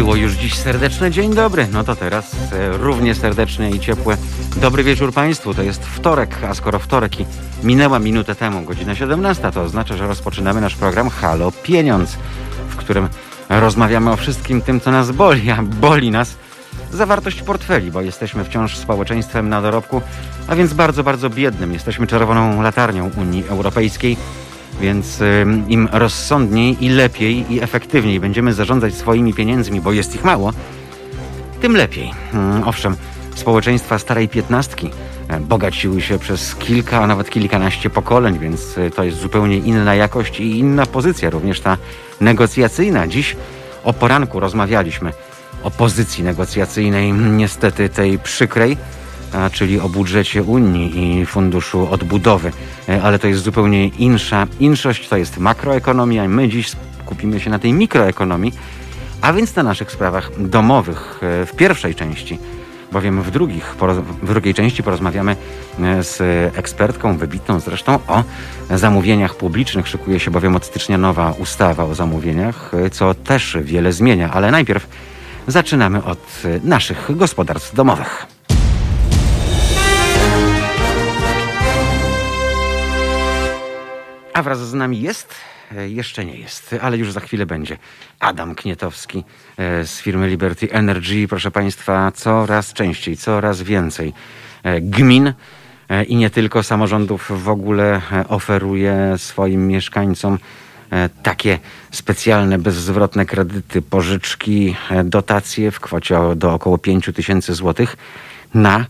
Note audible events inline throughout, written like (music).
było już dziś serdeczne dzień dobry. No to teraz e, równie serdeczne i ciepłe. Dobry wieczór Państwu. To jest wtorek, a skoro wtorek i minęła minutę temu, godzina 17, to oznacza, że rozpoczynamy nasz program Halo Pieniądz, w którym rozmawiamy o wszystkim tym, co nas boli, a boli nas zawartość portfeli, bo jesteśmy wciąż społeczeństwem na dorobku, a więc bardzo, bardzo biednym. Jesteśmy czerwoną latarnią Unii Europejskiej więc im rozsądniej i lepiej i efektywniej będziemy zarządzać swoimi pieniędzmi, bo jest ich mało, tym lepiej. Mm, owszem, społeczeństwa starej piętnastki e, bogaciły się przez kilka, a nawet kilkanaście pokoleń, więc e, to jest zupełnie inna jakość i inna pozycja, również ta negocjacyjna. Dziś o poranku rozmawialiśmy o pozycji negocjacyjnej, niestety tej przykrej czyli o budżecie Unii i Funduszu Odbudowy. E, ale to jest zupełnie insza inszość, to jest makroekonomia. My dziś skupimy się na tej mikroekonomii, a więc na naszych sprawach domowych e, w pierwszej części. Bowiem w, drugich, w drugiej części porozmawiamy e, z ekspertką, wybitną zresztą, o zamówieniach publicznych. Szykuje się bowiem od stycznia nowa ustawa o zamówieniach, co też wiele zmienia. Ale najpierw zaczynamy od naszych gospodarstw domowych. A wraz z nami jest, e, jeszcze nie jest, ale już za chwilę będzie Adam Knietowski e, z firmy Liberty Energy. Proszę Państwa, coraz częściej, coraz więcej e, gmin i nie tylko samorządów w ogóle oferuje swoim mieszkańcom takie specjalne, bezzwrotne kredyty, pożyczki, dotacje w kwocie do około 5 tysięcy złotych na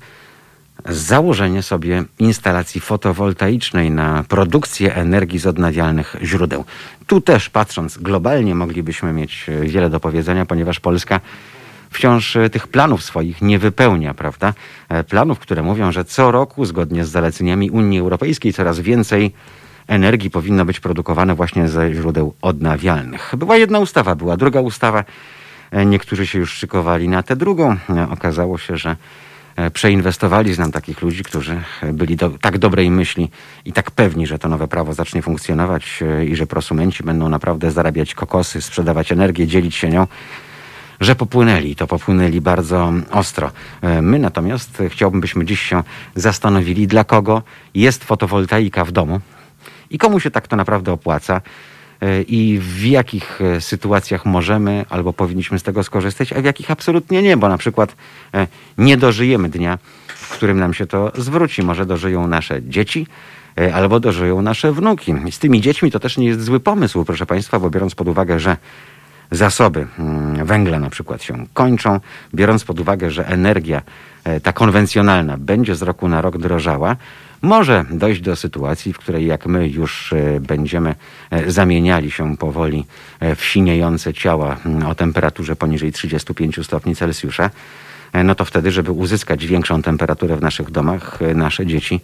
założenie sobie instalacji fotowoltaicznej na produkcję energii z odnawialnych źródeł. Tu też patrząc globalnie moglibyśmy mieć e, wiele do powiedzenia, ponieważ Polska wciąż e, tych planów swoich nie wypełnia, prawda? E, planów, które mówią, że co roku zgodnie z zaleceniami Unii Europejskiej coraz więcej energii powinno być produkowane właśnie ze źródeł odnawialnych. Była jedna ustawa, była druga ustawa. Niektórzy się już szykowali na tę drugą. Okazało się, że przeinwestowali. Znam takich ludzi, którzy byli do, tak dobrej myśli i tak pewni, że to nowe prawo zacznie funkcjonować e, i że prosumenci będą naprawdę zarabiać kokosy, sprzedawać energię, dzielić się nią że popłynęli. To popłynęli bardzo ostro. E, my natomiast chciałbym, byśmy dziś się zastanowili, dla kogo jest fotowoltaika w domu i komu się tak to naprawdę opłaca. E, i w jakich e, sytuacjach możemy albo powinniśmy z tego skorzystać, a w jakich absolutnie nie, bo na przykład e, nie dożyjemy dnia, w którym nam się to zwróci. Może dożyją nasze dzieci, albo dożyją nasze wnuki. Z tymi dziećmi to też nie jest zły pomysł, proszę Państwa, bo biorąc pod uwagę, że zasoby mm, węgla na przykład się kończą, biorąc pod uwagę, że energia ta konwencjonalna będzie z roku na rok drożała, może dojść do sytuacji, w której jak my już e, będziemy e, zamieniali się powoli e, w siniejące ciała mm, o temperaturze poniżej 35 stopni Celsjusza, no to wtedy, żeby uzyskać większą temperaturę w naszych domach, nasze dzieci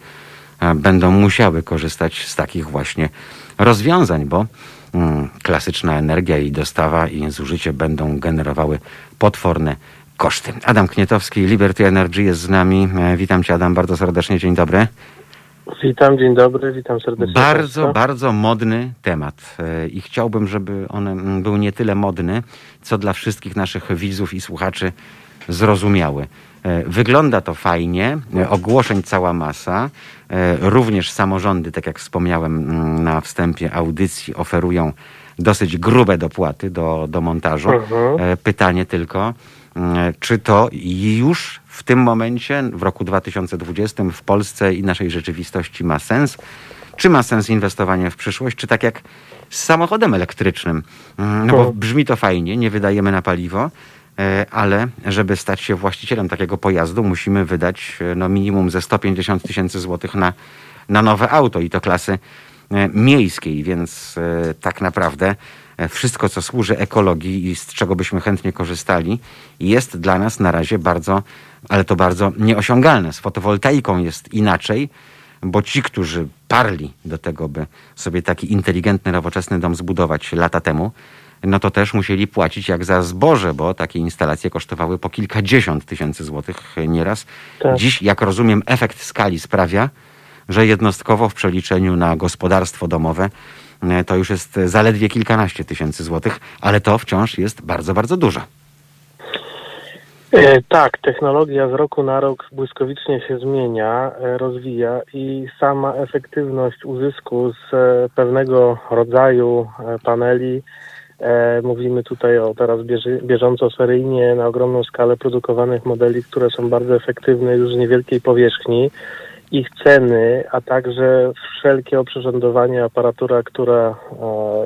będą musiały korzystać z takich właśnie rozwiązań, bo mm, klasyczna energia i dostawa i zużycie będą generowały potworne koszty. Adam Knietowski, Liberty Energy jest z nami. Witam Cię Adam bardzo serdecznie, dzień dobry. Witam, dzień dobry, witam serdecznie. Bardzo, Państwa. bardzo modny temat e, i chciałbym, żeby on mm, był nie tyle modny, co dla wszystkich naszych widzów i słuchaczy zrozumiały. E, wygląda to fajnie, e, ogłoszeń cała masa. Również samorządy, tak jak wspomniałem mm, na wstępie audycji, oferują dosyć grube dopłaty do, do montażu. Mhm. Pytanie tylko, czy to już w tym momencie, w roku 2020 w Polsce i naszej rzeczywistości ma sens? Czy ma sens inwestowanie w przyszłość, czy tak jak z samochodem elektrycznym? Mm, no bo brzmi to fajnie, nie wydajemy na paliwo, e, ale żeby stać się właścicielem takiego pojazdu, musimy wydać e, no, minimum ze 150 tysięcy złotych na, na nowe auto i to klasy e, miejskiej, więc tak naprawdę wszystko, co służy ekologii i z czego byśmy chętnie korzystali, jest dla nas na razie bardzo ale to bardzo nieosiągalne. Z fotowoltaiką jest inaczej, bo ci, którzy parli do tego, by sobie taki inteligentny, nowoczesny dom zbudować lata temu, no to też musieli płacić jak za zboże, bo takie instalacje kosztowały po kilkadziesiąt tysięcy złotych nieraz. Tak. Dziś, jak rozumiem, efekt skali sprawia, że jednostkowo w przeliczeniu na gospodarstwo domowe e, to już jest zaledwie kilkanaście tysięcy złotych, ale to wciąż jest bardzo, bardzo dużo. E, tak, technologia z roku na rok błyskawicznie się zmienia, e, rozwija i sama efektywność uzysku z e, pewnego rodzaju e, paneli, e, mówimy tutaj o teraz bieżąco seryjnie na ogromną skalę produkowanych modeli, które są bardzo efektywne już z niewielkiej powierzchni, ich ceny, a także wszelkie oprzyrządowanie, aparatura, która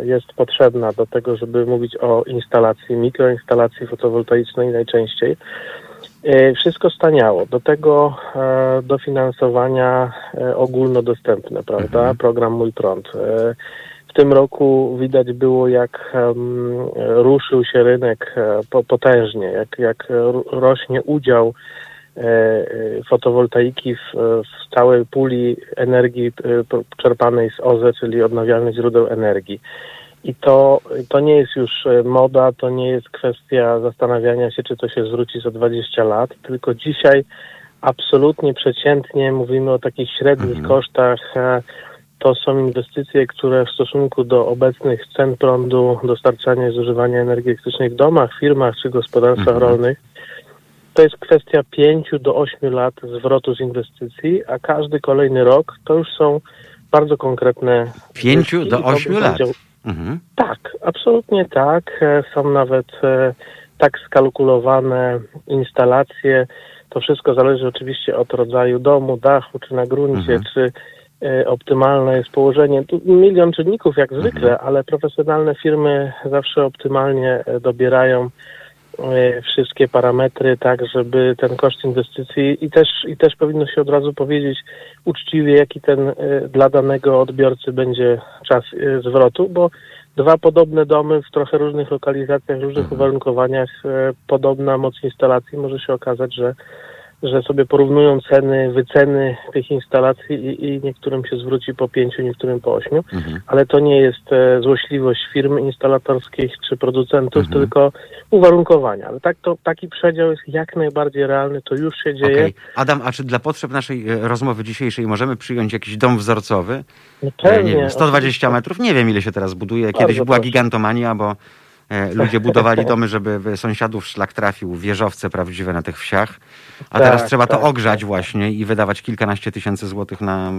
e, jest potrzebna do tego, żeby mówić o instalacji, mikroinstalacji fotowoltaicznej najczęściej. E, Wszystko staniało. Do tego e, dofinansowania ogólnodostępne, prawda? Mhm. Program Mój Prąd. W tym roku widać było, jak ruszył się rynek po, potężnie, jak, jak ro- rośnie udział fotowoltaiki w, w całej puli energii e, czerpanej z OZE, czyli odnawialnych źródeł energii. I to, to nie jest już e, moda, to nie jest kwestia zastanawiania się, czy to się zwróci za 20 lat, tylko dzisiaj absolutnie przeciętnie mówimy o takich średnich Mhm. kosztach. e, To są inwestycje, które w stosunku do obecnych cen prądu, dostarczania i zużywania energii elektrycznej w domach, firmach czy gospodarstwach Mhm. rolnych, to jest kwestia 5 do 8 lat zwrotu z inwestycji, a każdy kolejny rok to już są bardzo konkretne. Pięciu zyski do i to ośmiu lat. będzie- Mhm. tak, absolutnie tak. E, Są nawet e, tak skalkulowane instalacje. To wszystko zależy oczywiście od rodzaju domu, dachu, czy na gruncie, Mhm. czy e, optymalne jest położenie. Tu milion czynników jak zwykle, Mhm. ale profesjonalne firmy zawsze optymalnie dobierają wszystkie parametry, tak żeby ten koszt inwestycji i też, i też powinno się od razu powiedzieć uczciwie, jaki ten e, dla danego odbiorcy będzie czas e, zwrotu, bo dwa podobne domy w trochę różnych lokalizacjach, różnych Mhm. uwarunkowaniach, podobna moc instalacji może się okazać, że że sobie porównują ceny, wyceny tych instalacji i, i niektórym się zwróci po pięciu, niektórym po ośmiu Mhm. ale to nie jest e, złośliwość firm instalatorskich czy producentów, Mhm. tylko uwarunkowania. Ale tak to, taki przedział jest jak najbardziej realny, to już się dzieje. Okej. Adam, a czy dla potrzeb naszej e, rozmowy dzisiejszej możemy przyjąć jakiś dom wzorcowy? No E, pewnie, nie wiem, 120 oczywiście. metrów? Nie wiem, ile się teraz buduje. Kiedyś Bardzo była proszę. gigantomania, bo e, ludzie budowali domy, żeby w sąsiadów szlak trafił, wieżowce prawdziwe na tych wsiach. A Tak, teraz trzeba to tak, ogrzać właśnie i wydawać kilkanaście tysięcy złotych na,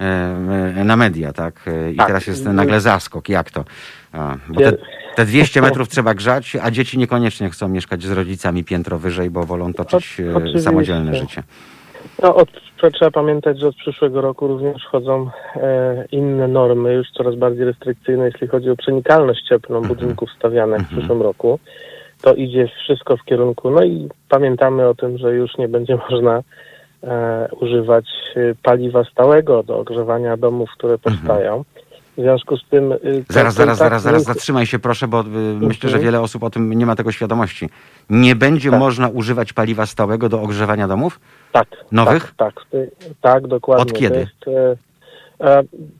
e, na media, tak? E, I Tak. teraz jest nagle zaskok. Jak to? A, bo te, te 200 metrów trzeba grzać, a dzieci niekoniecznie chcą mieszkać z rodzicami piętro wyżej, bo wolą toczyć e, oczywiście. samodzielne życie. No, od, trzeba pamiętać, że od przyszłego roku również wchodzą e, inne normy, już coraz bardziej restrykcyjne, jeśli chodzi o przenikalność cieplną Mhm. budynków stawianych w Mhm. przyszłym roku. To idzie wszystko w kierunku. No i pamiętamy o tym, że już nie będzie (laughs) można e, używać e, paliwa stałego do ogrzewania domów, które powstają. W związku z tym. Mhm. Zaraz, zaraz, tak zaraz, zaraz, zatrzymaj się proszę, bo y, myślę, że wiele osób o tym nie ma tego świadomości. Nie będzie Tak. można używać paliwa stałego do ogrzewania domów? Tak. Nowych? Tak, tak, ty- tak dokładnie. Od kiedy? Jest, e,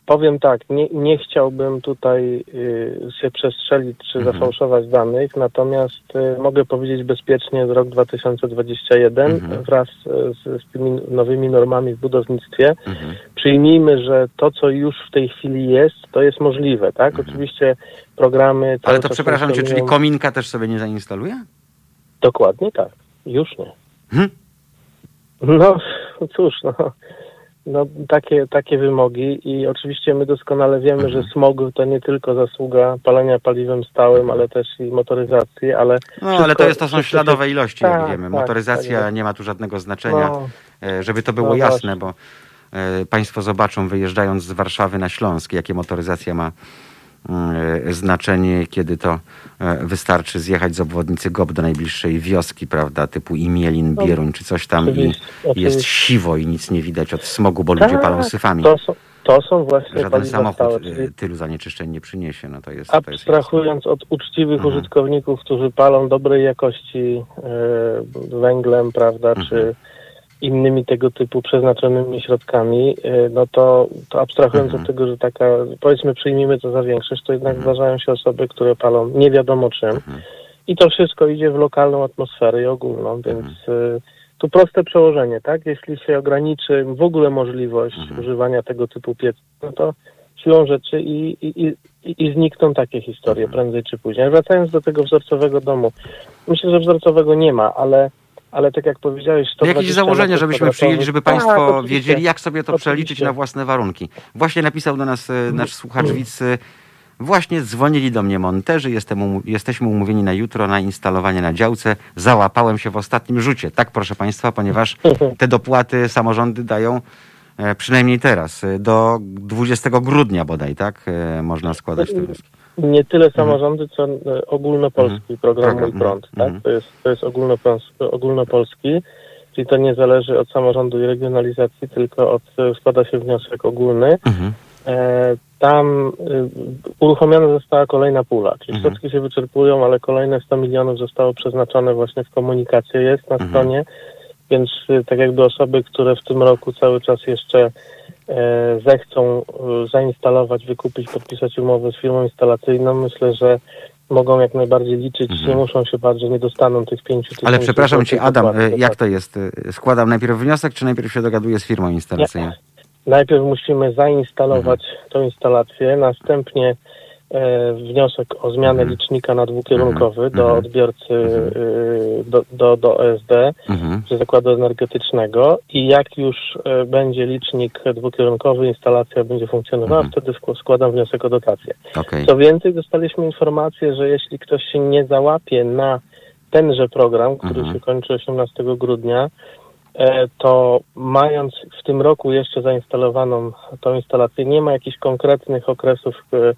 powiem tak, nie, nie chciałbym tutaj y, się przestrzelić czy Mhm. zafałszować danych, natomiast y, mogę powiedzieć bezpiecznie rok 2021 Mhm. wraz e, z, z tymi nowymi normami w budownictwie. Mhm. Przyjmijmy, że to, co już w tej chwili jest, to jest możliwe, tak? Mhm. Oczywiście programy... Ale to przepraszam cię, czyli kominka też sobie nie zainstaluje? Dokładnie tak. Już nie. Hm? No cóż, no, no takie, takie wymogi i oczywiście my doskonale wiemy, Mhm. że smog to nie tylko zasługa palenia paliwem stałym, ale też i motoryzacji, ale No ale Wszystko- to, jest, to są śladowe ilości, jak Tak, wiemy. tak, Motoryzacja tak nie ma tu żadnego znaczenia. no, E, Żeby to było No jasne, właśnie. bo e, Państwo zobaczą, wyjeżdżając z Warszawy na Śląsk, jakie motoryzacja ma znaczenie, kiedy to e, wystarczy zjechać z obwodnicy GOP do najbliższej wioski, prawda, typu Imielin, No, Bieruń czy coś tam i oczywiście, jest oczywiście. siwo i nic nie widać od smogu, bo ludzie Tak, palą syfami. To są, to są właśnie Żaden samochód stałe, e, czyli tylu zanieczyszczeń nie przyniesie. No to jest, to jest abstrahując od uczciwych Mhm. użytkowników, którzy palą dobrej jakości e, węglem, prawda, Mhm. czy innymi tego typu przeznaczonymi środkami, e, no to, to abstrahując Mhm. od tego, że taka, powiedzmy przyjmijmy to za większość, to jednak Mhm. zdarzają się osoby, które palą nie wiadomo czym Mhm. i to wszystko idzie w lokalną atmosferę i ogólną, więc e, tu proste przełożenie, tak? Jeśli się ograniczy w ogóle możliwość Mhm. używania tego typu piec, no to siłą rzeczy i, i, i, i znikną takie historie Mhm. prędzej czy później. Wracając do tego wzorcowego domu, myślę, że wzorcowego nie ma, ale ale tak jak powiedziałeś... To jakieś założenie, żebyśmy przyjęli, żeby Państwo tak, wiedzieli, jak sobie to oczywiście. przeliczyć na własne warunki. Właśnie napisał do nas e, nasz słuchacz widz, e, Właśnie dzwonili do mnie monterzy, jestem, jesteśmy umówieni na jutro na instalowanie na działce. Załapałem się w ostatnim rzucie. Tak, proszę Państwa, ponieważ (laughs) te dopłaty samorządy dają e, przynajmniej teraz, e, do 20 grudnia bodaj, tak? Można składać te wnioski. Nie tyle samorządy, co e, ogólnopolski Mhm. program Mój Prąd. mhm. Tak? To jest, to jest ogólnopolski, czyli to nie zależy od samorządu i regionalizacji, tylko od, e, składa się wniosek ogólny. Mhm. E, tam uruchomiona została kolejna pula, czyli Mhm. środki się wyczerpują, ale kolejne 100 milionów zostało przeznaczone właśnie w komunikację, jest na Mhm. stronie, więc tak jakby osoby, które w tym roku cały czas jeszcze zechcą y, zainstalować, wykupić, podpisać umowę z firmą instalacyjną, myślę, że mogą jak najbardziej liczyć, Mhm. nie muszą się bać, że nie dostaną tych 5 tysięcy. Ale przepraszam Cię, Adam, e, jak to jest? E, Składam najpierw wniosek, czy najpierw się dogaduję z firmą instalacyjną? Najpierw musimy zainstalować Mhm. tą instalację, następnie e, wniosek o zmianę Mhm. licznika na dwukierunkowy Mhm. do Mhm. odbiorcy Mhm. y, do, do, do OSD, Mhm. czy zakładu energetycznego i jak już e, będzie licznik dwukierunkowy, instalacja będzie funkcjonowała, Mhm. wtedy sk- składam wniosek o dotację. Okej. Co więcej, dostaliśmy informację, że jeśli ktoś się nie załapie na tenże program, który się kończy 18 grudnia, e, to mając w tym roku jeszcze zainstalowaną tą instalację, nie ma jakichś konkretnych okresów e, e,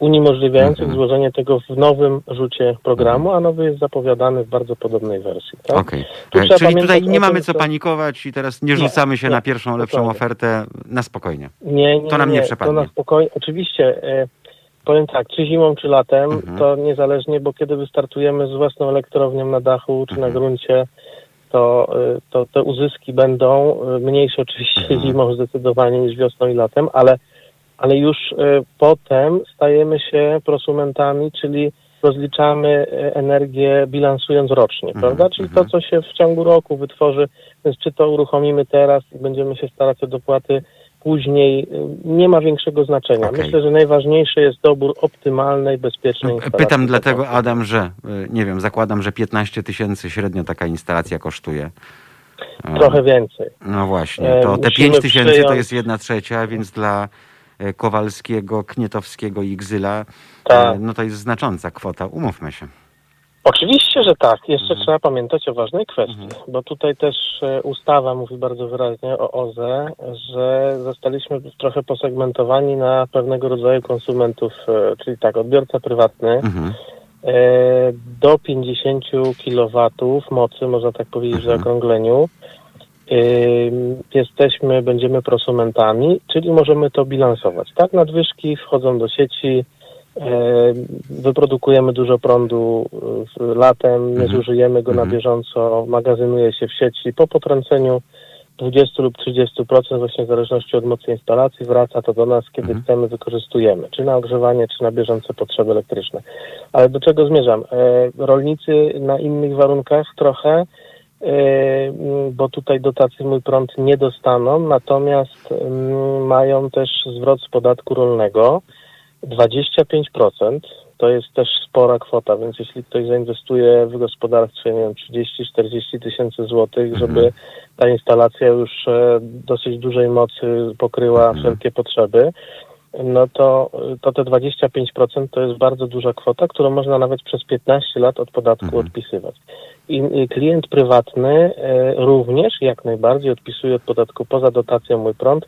uniemożliwiających Mhm. złożenie tego w nowym rzucie programu, a nowy jest zapowiadany w bardzo podobnej wersji. Tak? Okej. Tu E, Czyli tutaj nie mamy co panikować i teraz nie Nie, rzucamy się nie, na pierwszą, lepszą dokładnie. ofertę na spokojnie. Nie, nie, To nam nie nie, przepadnie. To na spokojnie. Oczywiście, e, powiem tak, czy zimą, czy latem, Mhm. to niezależnie, bo kiedy wystartujemy z własną elektrownią na dachu, czy Mhm. na gruncie, to, e, to te uzyski będą e, mniejsze oczywiście Mhm. zimą zdecydowanie niż wiosną i latem, ale, ale już e, potem stajemy się prosumentami, czyli rozliczamy e, energię bilansując rocznie, Mhm, prawda? Czyli to, mhm. co się w ciągu roku wytworzy, więc czy to uruchomimy teraz i będziemy się starać o dopłaty później, y, nie ma większego znaczenia. Okej. Myślę, że najważniejszy jest dobór optymalnej, bezpiecznej instalacji. Pytam dlatego, Adam, że e, nie wiem, zakładam, że 15 tysięcy średnio taka instalacja kosztuje. E, Trochę więcej. No właśnie, E, to te musimy 5 tysięcy to przyjąć- jest jedna trzecia, więc dla e, Kowalskiego, Knietowskiego i Gzyla, Tak. e, no to jest znacząca kwota, umówmy się. Oczywiście, że tak. Jeszcze Mhm. trzeba pamiętać o ważnej kwestii, Mhm. bo tutaj też e, ustawa mówi bardzo wyraźnie o OZE, że zostaliśmy trochę posegmentowani na pewnego rodzaju konsumentów, e, czyli tak, odbiorca prywatny Mhm. e, do 50 kW mocy, można tak powiedzieć w Mhm. zaokrągleniu. Jesteśmy, będziemy prosumentami, czyli możemy to bilansować. Tak, nadwyżki wchodzą do sieci, wyprodukujemy dużo prądu e, latem, nie Mhm. zużyjemy go na Mhm. bieżąco, magazynuje się w sieci. Po potrąceniu 20 lub 30%, właśnie w zależności od mocy instalacji, wraca to do nas, kiedy Mhm. chcemy, wykorzystujemy, czy na ogrzewanie, czy na bieżące potrzeby elektryczne. Ale do czego zmierzam? E, rolnicy na innych warunkach trochę, bo tutaj dotacji mój prąd nie dostaną, natomiast m, mają też zwrot z podatku rolnego 25%. To jest też spora kwota, więc jeśli ktoś zainwestuje w gospodarstwie, nie wiem, 30-40 tysięcy złotych, Mhm. żeby ta instalacja już e, dosyć dużej mocy pokryła Mhm. wszelkie potrzeby, no to, to te 25% to jest bardzo duża kwota, którą można nawet przez 15 lat od podatku Mhm. odpisywać. I klient prywatny e, również jak najbardziej odpisuje od podatku poza dotacją mój prąd,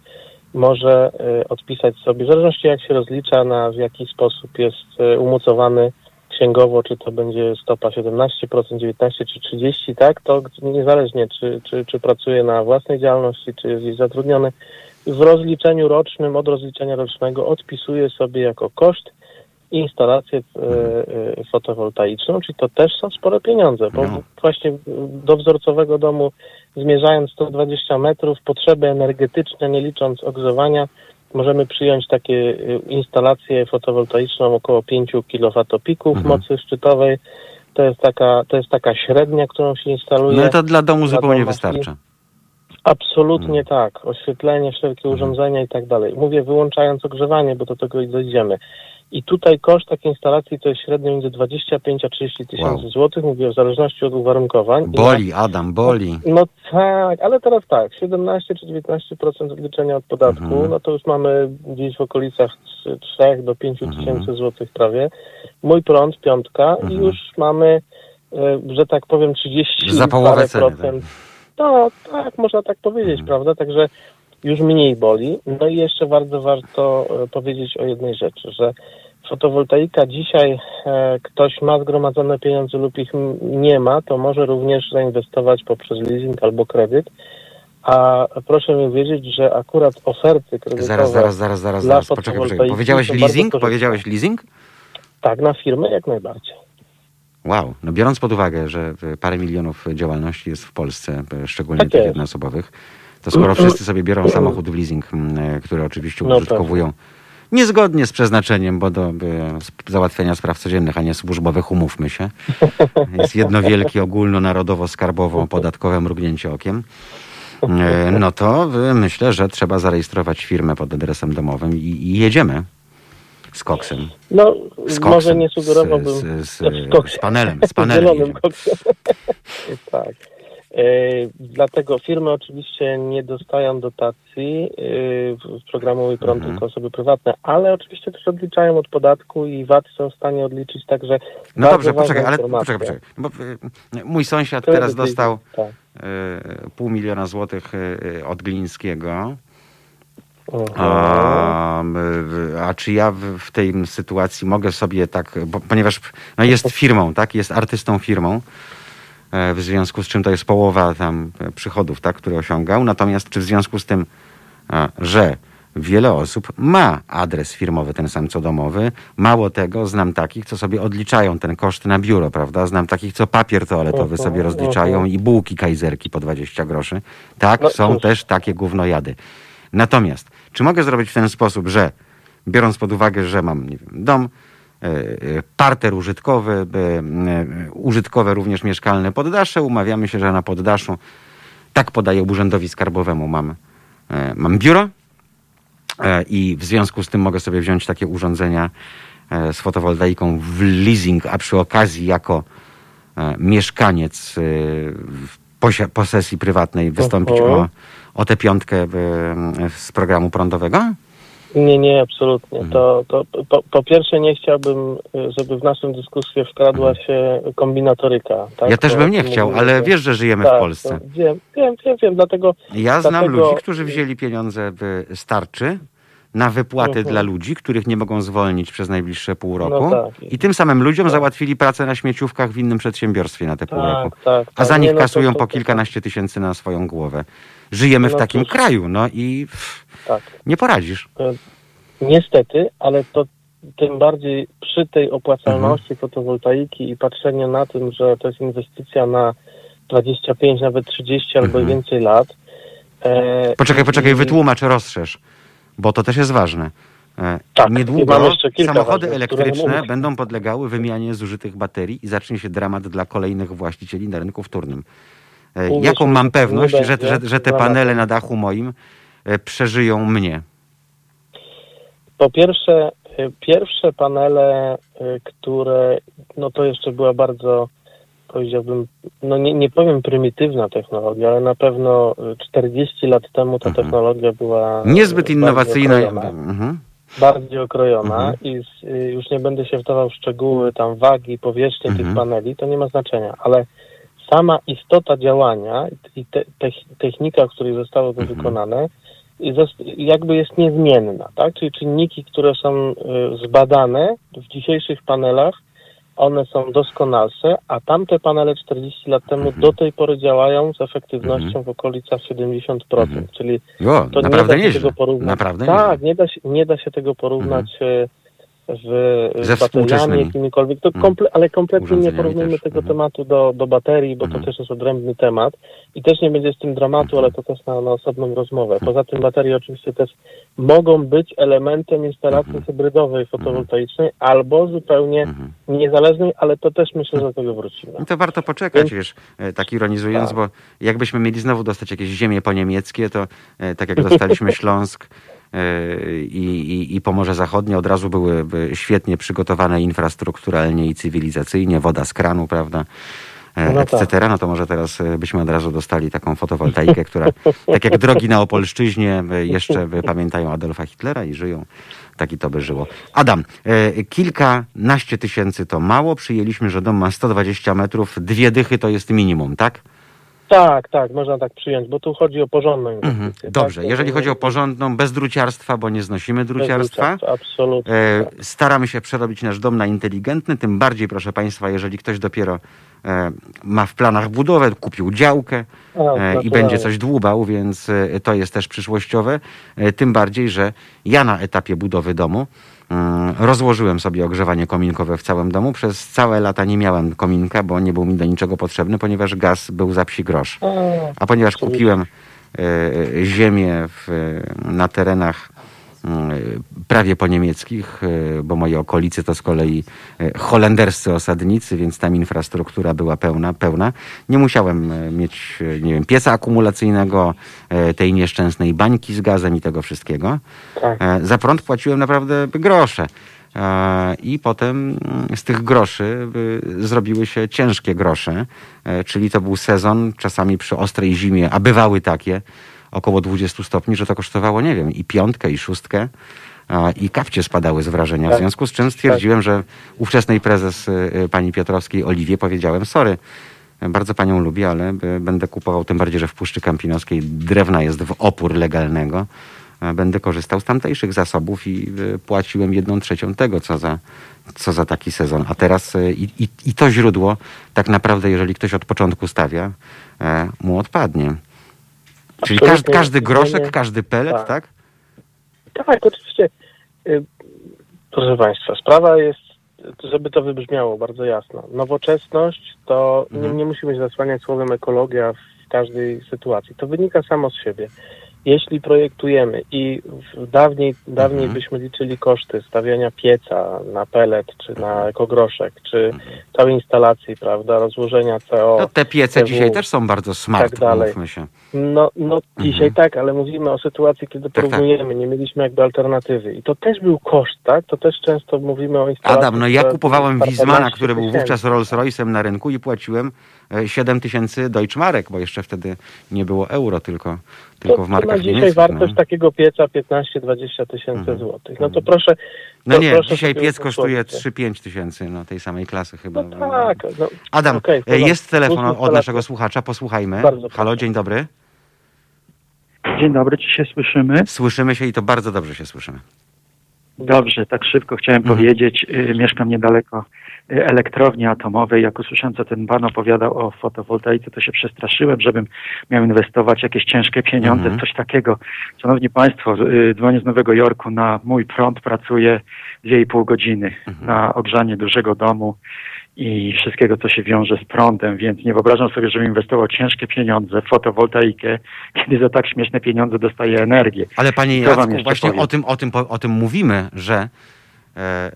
może e, odpisać sobie, w zależności jak się rozlicza, na w jaki sposób jest e, umocowany księgowo, czy to będzie stopa 17%, 19% czy 30%, tak, to niezależnie czy, czy, czy pracuje na własnej działalności, czy jest zatrudniony, w rozliczeniu rocznym, od rozliczenia rocznego odpisuje sobie jako koszt instalację e, e, fotowoltaiczną, czyli to też są spore pieniądze, bo No. właśnie do wzorcowego domu zmierzając 120 metrów, potrzeby energetyczne, nie licząc ogrzewania, możemy przyjąć takie y, instalację fotowoltaiczną około 5 kWp Mhm. mocy szczytowej. To jest taka, to jest taka średnia, którą się instaluje. No ale to dla domu Dla zupełnie domu. wystarcza. Absolutnie tak. Oświetlenie, wszelkie urządzenia i tak dalej. Mówię wyłączając ogrzewanie, bo do tego dojdziemy. I tutaj koszt takiej instalacji to jest średnio między 25 a 30 tysięcy Wow. złotych, mówię w zależności od uwarunkowań. Boli, Adam, boli. No tak, ale teraz tak, 17 czy 19% odliczenia od podatku, Mhm. no to już mamy gdzieś w okolicach 3 do 5 Mhm. tysięcy złotych prawie. Mój prąd, piątka i Mhm. już mamy, e, że tak powiem, 30 Za połowę ceny, tak. No tak, można tak powiedzieć, Mhm. prawda? Także już mniej boli. No i jeszcze bardzo warto e, powiedzieć o jednej rzeczy, że fotowoltaika dzisiaj e, ktoś ma zgromadzone pieniądze lub ich nie ma, to może również zainwestować poprzez leasing albo kredyt. A proszę mi wiedzieć, że akurat oferty kredytowe Zaraz, zaraz, zaraz, zaraz, zaraz. Poczekaj, poczekaj. Powiedziałeś leasing? Powiedziałeś leasing? tak na firmy jak najbardziej. Wow, no biorąc pod uwagę, że e, parę milionów działalności jest w Polsce, e, szczególnie Tak tych jednoosobowych, to skoro wszyscy sobie biorą samochód w leasing, m, e, który oczywiście No użytkowują niezgodnie z przeznaczeniem, bo do e, załatwienia spraw codziennych, a nie służbowych, umówmy się, (laughs) jest jedno wielkie ogólnonarodowo-skarbowo-podatkowe mrugnięcie okiem, e, no to e, myślę, że trzeba zarejestrować firmę pod adresem domowym i, i jedziemy z koksem. No, Z może koksem, nie sugerowałbym... z, z, z koksem. z panelem, z (laughs) panelem (laughs) tak. E, dlatego firmy oczywiście nie dostają dotacji e, w- z programu Mój Prąd, Mhm. tylko osoby prywatne, ale oczywiście też odliczają od podatku i VAT są w stanie odliczyć także No dobrze, poczekaj, ale poczekaj, poczekaj. Bo, y, mój sąsiad teraz dostał Tak. pół miliona złotych od Glińskiego. A, a czy ja w, tej sytuacji mogę sobie tak, bo, ponieważ no jest firmą, tak, jest artystą firmą, e, w związku z czym to jest połowa tam e, przychodów, tak, które osiągał. Natomiast czy w związku z tym, e, że wiele osób ma adres firmowy, ten sam co domowy, mało tego, znam takich, co sobie odliczają ten koszt na biuro, prawda? Znam takich, co papier toaletowy sobie rozliczają i bułki kajzerki po 20 groszy. Tak, No są też takie gównojady. Natomiast, czy mogę zrobić w ten sposób, że biorąc pod uwagę, że mam nie wiem, dom, e, e, parter użytkowy, e, użytkowe również mieszkalne poddasze, umawiamy się, że na poddaszu, tak podaję urzędowi skarbowemu, mam, mam biuro i w związku z tym mogę sobie wziąć takie urządzenia z fotowoltaiką w leasing, a przy okazji jako mieszkaniec w posesji prywatnej wystąpić o, o tę piątkę z programu prądowego? Nie, nie, absolutnie. Mhm. To, to po, po pierwsze nie chciałbym, żeby w naszą dyskusję wkradła się kombinatoryka. Tak? Mhm. Ja też bym nie mówimy, chciał, ale wiesz, że żyjemy tak, w Polsce. Wiem, wiem, wiem, wiem, dlatego Ja znam Dlatego- ludzi, którzy wzięli pieniądze w starczy na wypłaty Mhm. dla ludzi, których nie mogą zwolnić przez najbliższe pół roku. No tak. I tym samym ludziom Tak. załatwili pracę na śmieciówkach w innym przedsiębiorstwie na te pół roku. tak, tak, A tak. za Nie, nich no kasują to- po kilkanaście tysięcy na swoją głowę. Żyjemy w No takim kraju, no i Tak. nie poradzisz. Niestety, ale to tym bardziej przy tej opłacalności Mhm. fotowoltaiki i patrzeniu na tym, że to jest inwestycja na 25, nawet 30 albo Mhm. więcej lat. E, Poczekaj, poczekaj, i- wytłumacz, rozszerz, bo to też jest ważne. E, Tak, Niedługo samochody ważnych, elektryczne będą podlegały wymianie zużytych baterii i zacznie się dramat dla kolejnych właścicieli na rynku wtórnym. E, Uwierz Jaką mam pewność, że, że, że te panele na dachu moim e, przeżyją mnie? Po pierwsze, y, pierwsze panele, które, no to jeszcze była bardzo, powiedziałbym, no nie, nie powiem prymitywna technologia, ale na pewno y, 40 lat temu ta Mhm. technologia była Niezbyt innowacyjna. okrojona. Mhm. bardziej okrojona Mhm. i z, już nie będę się wdawał w szczegóły tam wagi, powierzchni Mhm. tych paneli, to nie ma znaczenia, ale sama istota działania i te, tech- technika, w której zostało to Mhm. wykonane, jakby jest niezmienna, tak? Czyli czynniki, które są y, zbadane w dzisiejszych panelach, one są doskonalsze, a tamte panele 40 lat temu Mhm. do tej pory działają z efektywnością w okolicach 70%, Mhm. czyli to nie da się nieźle. tego porównać. Naprawdę tak, nie da się, nie da się tego porównać e, w Ze bateriami jakimikolwiek, to Mm. komple- ale kompletnie nie porównujmy tego Mhm. tematu do, do baterii, bo Mhm. to też jest odrębny temat i też nie będzie z tym dramatu, ale to też na, na osobną rozmowę. Poza tym baterie oczywiście też mogą być elementem instalacji Mhm. hybrydowej fotowoltaicznej albo zupełnie Mhm. niezależnej, ale to też myślę, że do tego wrócimy. No to warto poczekać, Więc- wiesz, e, tak ironizując, Tak. bo jakbyśmy mieli znowu dostać jakieś ziemie po niemieckie, to e, tak jak dostaliśmy (laughs) Śląsk i, i, i Pomorze Zachodnie, od razu byłyby świetnie przygotowane infrastrukturalnie i cywilizacyjnie, woda z kranu, prawda? e, No etc. tak. No to może teraz e, byśmy od razu dostali taką fotowoltaikę, która, tak jak drogi na Opolszczyźnie, e, jeszcze e, pamiętają Adolfa Hitlera i żyją. Tak i to by żyło. Adam, e, kilkanaście tysięcy to mało. Przyjęliśmy, że dom ma 120 metrów. Dwie dychy to jest minimum, tak? Tak, tak, można tak przyjąć, bo tu chodzi o porządną Mhm. inwestycję. Dobrze, tak? jeżeli chodzi o porządną, bez druciarstwa, bo nie znosimy druciarstwa. druciarstwa, Absolutnie. E, tak. staramy się przerobić nasz dom na inteligentny, tym bardziej, proszę Państwa, jeżeli ktoś dopiero e, ma w planach budowę, kupił działkę e, i naturalnie. będzie coś dłubał, więc e, to jest też przyszłościowe. E, tym bardziej, że ja na etapie budowy domu rozłożyłem sobie ogrzewanie kominkowe w całym domu. Przez całe lata nie miałem kominka, bo nie był mi do niczego potrzebny, ponieważ gaz był za psi grosz. A, ponieważ kupiłem e, ziemię w, na terenach prawie po niemieckich, e, bo moje okolice to z kolei e, holenderscy osadnicy, więc tam infrastruktura była pełna, pełna. Nie musiałem e, mieć, e, nie wiem, pieca akumulacyjnego, e, tej nieszczęsnej bańki z gazem i tego wszystkiego. tak. E, Za prąd płaciłem naprawdę grosze. E, I potem mm, z tych groszy zrobiły się ciężkie grosze, e, czyli to był sezon, czasami przy ostrej zimie, a bywały takie, około 20 stopni, że to kosztowało, nie wiem, i piątkę, i szóstkę. I kapcie spadały z wrażenia. W Tak. związku z czym stwierdziłem, że ówczesnej prezes y, y, pani Piotrowskiej, Oliwie, powiedziałem, sorry, bardzo panią lubię, ale y, będę kupował, tym bardziej, że w Puszczy Kampinoskiej drewna jest w opór legalnego. Będę korzystał z tamtejszych zasobów i płaciłem jedną trzecią tego, co za, co za taki sezon. A teraz i, i, i to źródło, tak naprawdę, jeżeli ktoś od początku stawia, e, mu odpadnie. Czyli każdy, każdy groszek, Nie, każdy pelet, tak. tak? Tak, oczywiście. Y, Proszę Państwa, sprawa jest, żeby to wybrzmiało bardzo jasno. Nowoczesność to nie, Mhm. nie musimy się zasłaniać słowem ekologia w każdej sytuacji. To wynika samo z siebie. Jeśli projektujemy i w dawniej, dawniej Mhm. byśmy liczyli koszty stawiania pieca na pelet, czy na ekogroszek, czy całej instalacji, prawda, rozłożenia CO, No, te piece TW, dzisiaj też są bardzo smart, tak dalej. się. No, no dzisiaj tak, ale mówimy o sytuacji, kiedy Mhm. tak. porównujemy, nie mieliśmy jakby alternatywy. I to też był koszt, tak? To też często mówimy o instalacji. Adam, no ja kupowałem 12 który był wówczas Rolls Royce'em na rynku i płaciłem 7 tysięcy Deutschmarek, bo jeszcze wtedy nie było euro, tylko, tylko To, w to ma markach dzisiaj niemieckich. wartość No. takiego pieca 15-20 tysięcy Mhm. złotych. No to proszę... no to nie, proszę dzisiaj piec kosztuje uzmysłowić. 3-5 tysięcy, no tej samej klasy chyba. No tak. No, Adam, Okej, e, jest telefon od naszego słuchacza, posłuchajmy. Bardzo proszę. Halo, dzień dobry. Dzień dobry, czy się słyszymy? Słyszymy się i to bardzo dobrze się słyszymy. Dobrze, tak szybko chciałem Mhm. powiedzieć. Y, mieszkam niedaleko y, elektrowni atomowej. Jak usłyszałem, co ten pan opowiadał o fotowoltaice, to się przestraszyłem, żebym miał inwestować jakieś ciężkie pieniądze, Mhm. coś takiego. Szanowni Państwo, y, dzwonię z Nowego Jorku. Na mój prąd pracuję 2,5 godziny Mhm. na ogrzanie dużego domu i wszystkiego, co się wiąże z prądem, więc nie wyobrażam sobie, żebym inwestował ciężkie pieniądze w fotowoltaikę, kiedy za tak śmieszne pieniądze dostaję energię. Ale panie Jacku, właśnie powiem? o tym, o, tym, o tym mówimy, że e,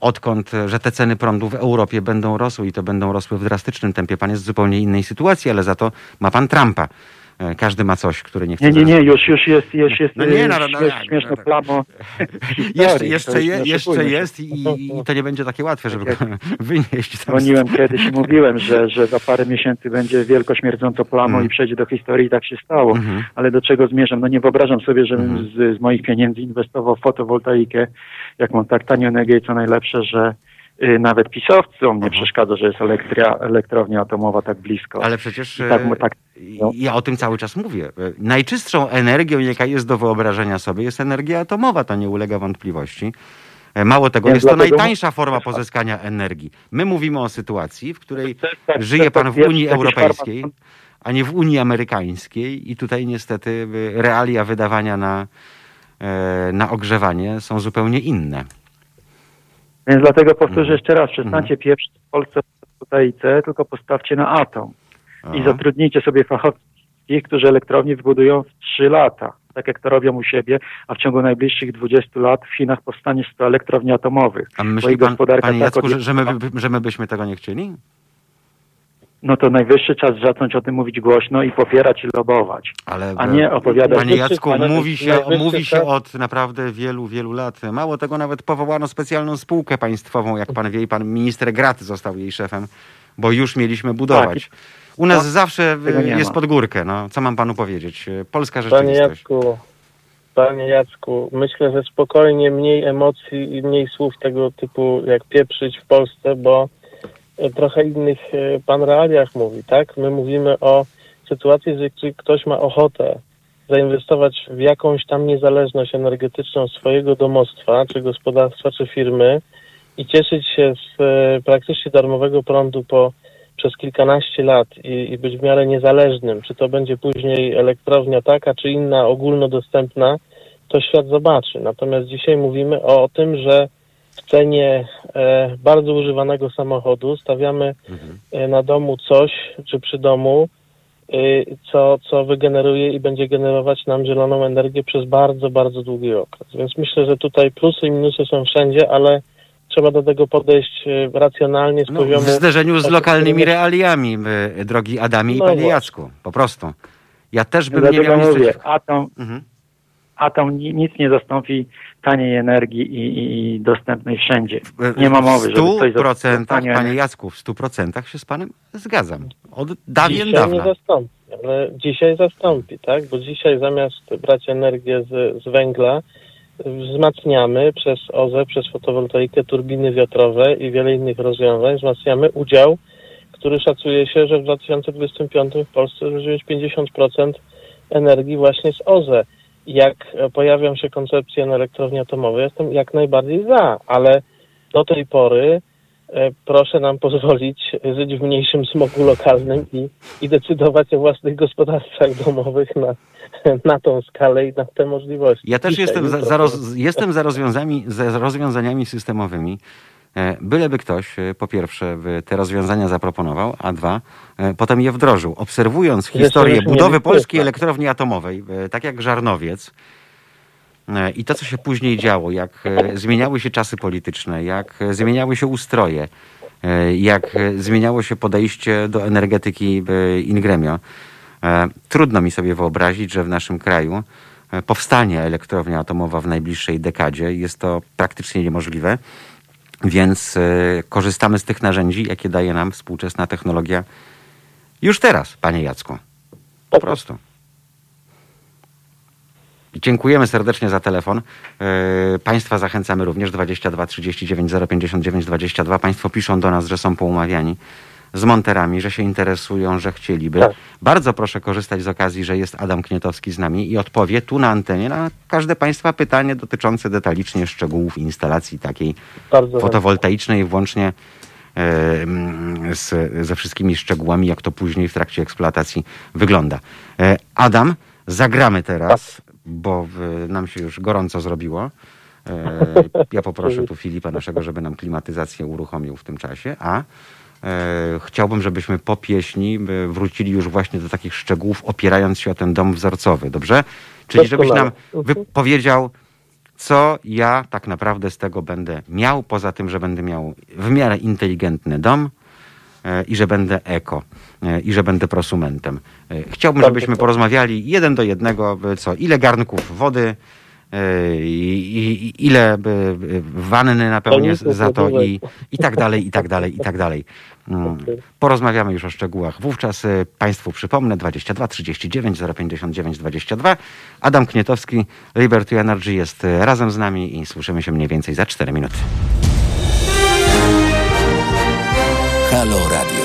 odkąd, e, że te ceny prądu w Europie będą rosły i to będą rosły w drastycznym tempie. Pan jest w zupełnie innej sytuacji, ale za to ma pan Trumpa. E, każdy ma coś, który nie chce... Nie, nie, nie, już, już jest, już jest No nie, no, no, no, śmiesz, no, śmieszne no, no. plamo. (laughs) Jeszcze, jeszcze, je, jeszcze jest i, i to nie będzie takie łatwe, żeby Tak go (laughs) wynieść. Dzwoniłem kiedyś i mówiłem, że, że za parę miesięcy będzie wielko śmierdząco plamą Mm. i przejdzie do historii i tak się stało. Mhm. Ale do czego zmierzam? No nie wyobrażam sobie, żebym Mhm. z, z moich pieniędzy inwestował w fotowoltaikę, jak mam tak tanią energię i co najlepsze, że y, nawet pisowcom nie Mhm. przeszkadza, że jest elektria, elektrownia atomowa tak blisko. Ale przecież tak, mu- tak, no. ja o tym cały czas mówię. E, Najczystszą energią, jaka jest do wyobrażenia sobie, jest energia atomowa, to nie ulega wątpliwości. Mało tego, Więc jest to najtańsza forma pozyskania energii. My mówimy o sytuacji, w której Tak, żyje pan w Unii Europejskiej, a nie w Unii Amerykańskiej i tutaj niestety y, realia wydawania na, na ogrzewanie są zupełnie inne. Więc dlatego powtórzę Mhm. jeszcze raz, przestańcie pieprzyć w Polsce fotowoltaice, tylko postawcie na atom. I A. zatrudnijcie sobie fachowców, którzy elektrownie wybudują w 3 lata, tak jak to robią u siebie, a w ciągu najbliższych 20 lat w Chinach powstanie 100 elektrowni atomowych. A myśli pan, gospodarka panie tak Jacku, odje- że, my, że my byśmy tego nie chcieli? No to najwyższy czas zacząć o tym mówić głośno i popierać i lobować. Ale, A nie opowiadać- Panie Jacku, mówi się, mówi się od naprawdę wielu, wielu lat. Mało tego, nawet powołano specjalną spółkę państwową, jak pan wie, i pan minister Grat został jej szefem, bo już mieliśmy budować. U nas No, zawsze nie jest ma. pod górkę. No, co mam panu powiedzieć? Polska Panie rzeczywistość. Jacku, panie Jacku, myślę, że spokojnie mniej emocji i mniej słów tego typu jak pieprzyć w Polsce, bo e, trochę innych e, pan realiach mówi, tak? My mówimy o sytuacji, czy ktoś ma ochotę zainwestować w jakąś tam niezależność energetyczną swojego domostwa, czy gospodarstwa, czy firmy i cieszyć się z e, praktycznie darmowego prądu po przez kilkanaście lat i, i być w miarę niezależnym, czy to będzie później elektrownia taka, czy inna ogólnodostępna, to świat zobaczy. Natomiast dzisiaj mówimy o, tym, że w cenie e, bardzo używanego samochodu stawiamy Mhm. e, na domu coś, czy przy domu, y, co, co wygeneruje i będzie generować nam zieloną energię przez bardzo, bardzo długi okres. Więc myślę, że tutaj plusy i minusy są wszędzie, ale trzeba do tego podejść e, racjonalnie z No, poziomu... w zderzeniu z tak, lokalnymi tak. realiami, drogi Adamie i No panie właśnie. Jacku. Po prostu. Ja też bym nie Dlatego miał nic mówię, przeciwko. atom, Mhm. Atom ni- nic nie zastąpi taniej energii i, i, i dostępnej wszędzie. Nie ma mowy, W żeby coś procentach, panie Jacku, w stu procentach się z panem zgadzam. Od dawien Dzisiaj dawna. nie zastąpi, ale dzisiaj zastąpi, tak? Bo dzisiaj zamiast brać energię z, z węgla, wzmacniamy przez OZE, przez fotowoltaikę, turbiny wiatrowe i wiele innych rozwiązań, wzmacniamy udział, który szacuje się, że w 2025 w Polsce będzie mieć 50% energii właśnie z OZE. Jak e, pojawią się koncepcje na elektrowni atomowej, jestem jak najbardziej za, ale do tej pory e, proszę nam pozwolić żyć w mniejszym smogu lokalnym i, i decydować o własnych gospodarstwach domowych na, na tą skalę i na te możliwości. Ja też Dzisiaj, jestem za, za, roz, jestem za, rozwiązami, za rozwiązaniami systemowymi. E, Byleby ktoś, e, po pierwsze, te rozwiązania zaproponował, a dwa, e, potem je wdrożył. Obserwując historię budowy polskiej elektrowni atomowej, tak jak Żarnowiec, i to, co się później działo, jak zmieniały się czasy polityczne, jak zmieniały się ustroje, jak zmieniało się podejście do energetyki in gremio, e, trudno mi sobie wyobrazić, że w naszym kraju powstanie elektrownia atomowa w najbliższej dekadzie. Jest to praktycznie niemożliwe, więc e, korzystamy z tych narzędzi, jakie daje nam współczesna technologia już teraz, panie Jacku. Po prostu. Dziękujemy serdecznie za telefon. E, Państwa zachęcamy również 22 39 059 22. Państwo piszą do nas, że są poumawiani z monterami, że się interesują, że chcieliby. Tak. Bardzo proszę korzystać z okazji, że jest Adam Knietowski z nami i odpowie tu na antenie na każde Państwa pytanie dotyczące detalicznie szczegółów instalacji takiej Bardzo fotowoltaicznej, włącznie e, mm, z, ze wszystkimi szczegółami, jak to później w trakcie eksploatacji wygląda. E, Adam, zagramy teraz, bo w, nam się już gorąco zrobiło. E, (laughs) ja poproszę tu Filipa naszego, żeby nam klimatyzację uruchomił w tym czasie, a chciałbym, żebyśmy po pieśni e, wrócili już właśnie do takich szczegółów, opierając się o ten dom wzorcowy, dobrze? Czyli żebyś nam Doskonale. wypowiedział, co ja tak naprawdę z tego będę miał, poza tym, że będę miał w miarę inteligentny dom e, i że będę eko e, i że będę prosumentem. E, Chciałbym, żebyśmy porozmawiali jeden do jednego, e, co ile garnków wody e, i, i, ile e, wanny napełnię za to i, i tak dalej, i tak dalej, i tak dalej. Mm. Porozmawiamy już o szczegółach. Wówczas e, Państwu przypomnę 22 39 059 22. Adam Knietowski, Liberty Energy jest e, razem z nami i słyszymy się mniej więcej za 4 minuty. Halo Radio.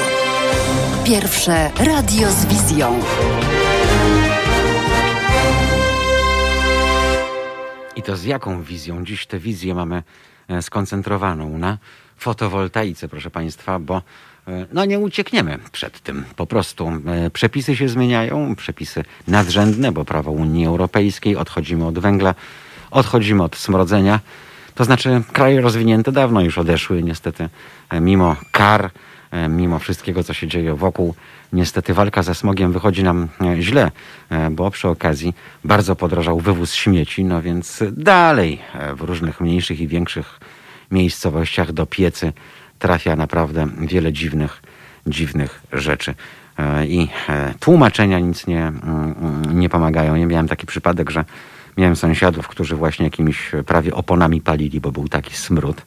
Pierwsze radio z wizją. I to z jaką wizją? Dziś tę wizję mamy e, skoncentrowaną na fotowoltaice, proszę Państwa, bo e, no nie uciekniemy przed tym. Po prostu e, przepisy się zmieniają, przepisy nadrzędne, bo prawo Unii Europejskiej, odchodzimy od węgla, odchodzimy od smrodzenia. To znaczy kraje rozwinięte dawno już odeszły niestety mimo kar, mimo wszystkiego, co się dzieje wokół. Niestety walka ze smogiem wychodzi nam e, źle, e, bo przy okazji bardzo podrożał wywóz śmieci, no więc dalej e, w różnych mniejszych i większych miejscowościach do piecy trafia naprawdę wiele dziwnych, dziwnych rzeczy. E, I e, tłumaczenia nic nie, mm, mm, nie pomagają. Ja miałem taki przypadek, że miałem sąsiadów, którzy właśnie jakimiś prawie oponami palili, bo był taki smród,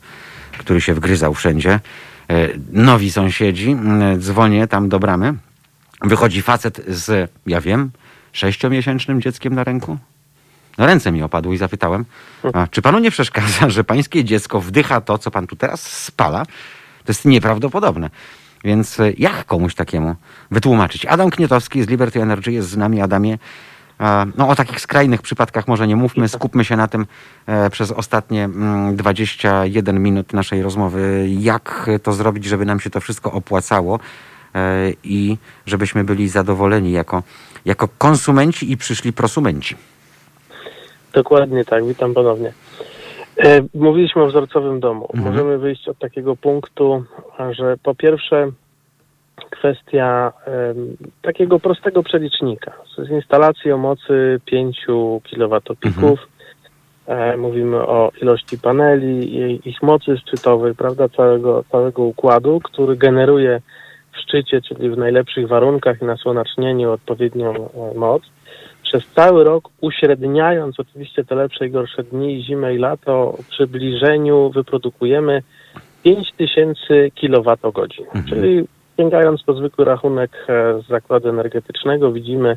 który się wgryzał wszędzie. E, Nowi sąsiedzi, mm, dzwonię tam do bramy, wychodzi facet z, ja wiem, sześciomiesięcznym dzieckiem na ręku. No ręce mi opadły i zapytałem, czy panu nie przeszkadza, że pańskie dziecko wdycha to, co pan tu teraz spala? To jest nieprawdopodobne. Więc e, jak komuś takiemu wytłumaczyć? Adam Knietowski z Liberty Energy jest z nami. Adamie, e, no o takich skrajnych przypadkach może nie mówmy, skupmy się na tym e, przez ostatnie mm, 21 minut naszej rozmowy. Jak to zrobić, żeby nam się to wszystko opłacało e, i żebyśmy byli zadowoleni jako, jako konsumenci i przyszli prosumenci? Dokładnie tak, witam ponownie. E, Mówiliśmy o wzorcowym domu. Mhm. Możemy wyjść od takiego punktu, że po pierwsze kwestia takiego prostego przelicznika. Z instalacji o mocy 5 kWpików. E, mówimy o ilości paneli, ich mocy szczytowej, prawda, całego, całego układu, który generuje w szczycie, czyli w najlepszych warunkach i na słonecznieniu odpowiednią e, moc przez cały rok uśredniając oczywiście te lepsze i gorsze dni, zimę i lato, w przybliżeniu wyprodukujemy 5000 kWh. Czyli sięgając po zwykły rachunek e, z zakładu energetycznego, widzimy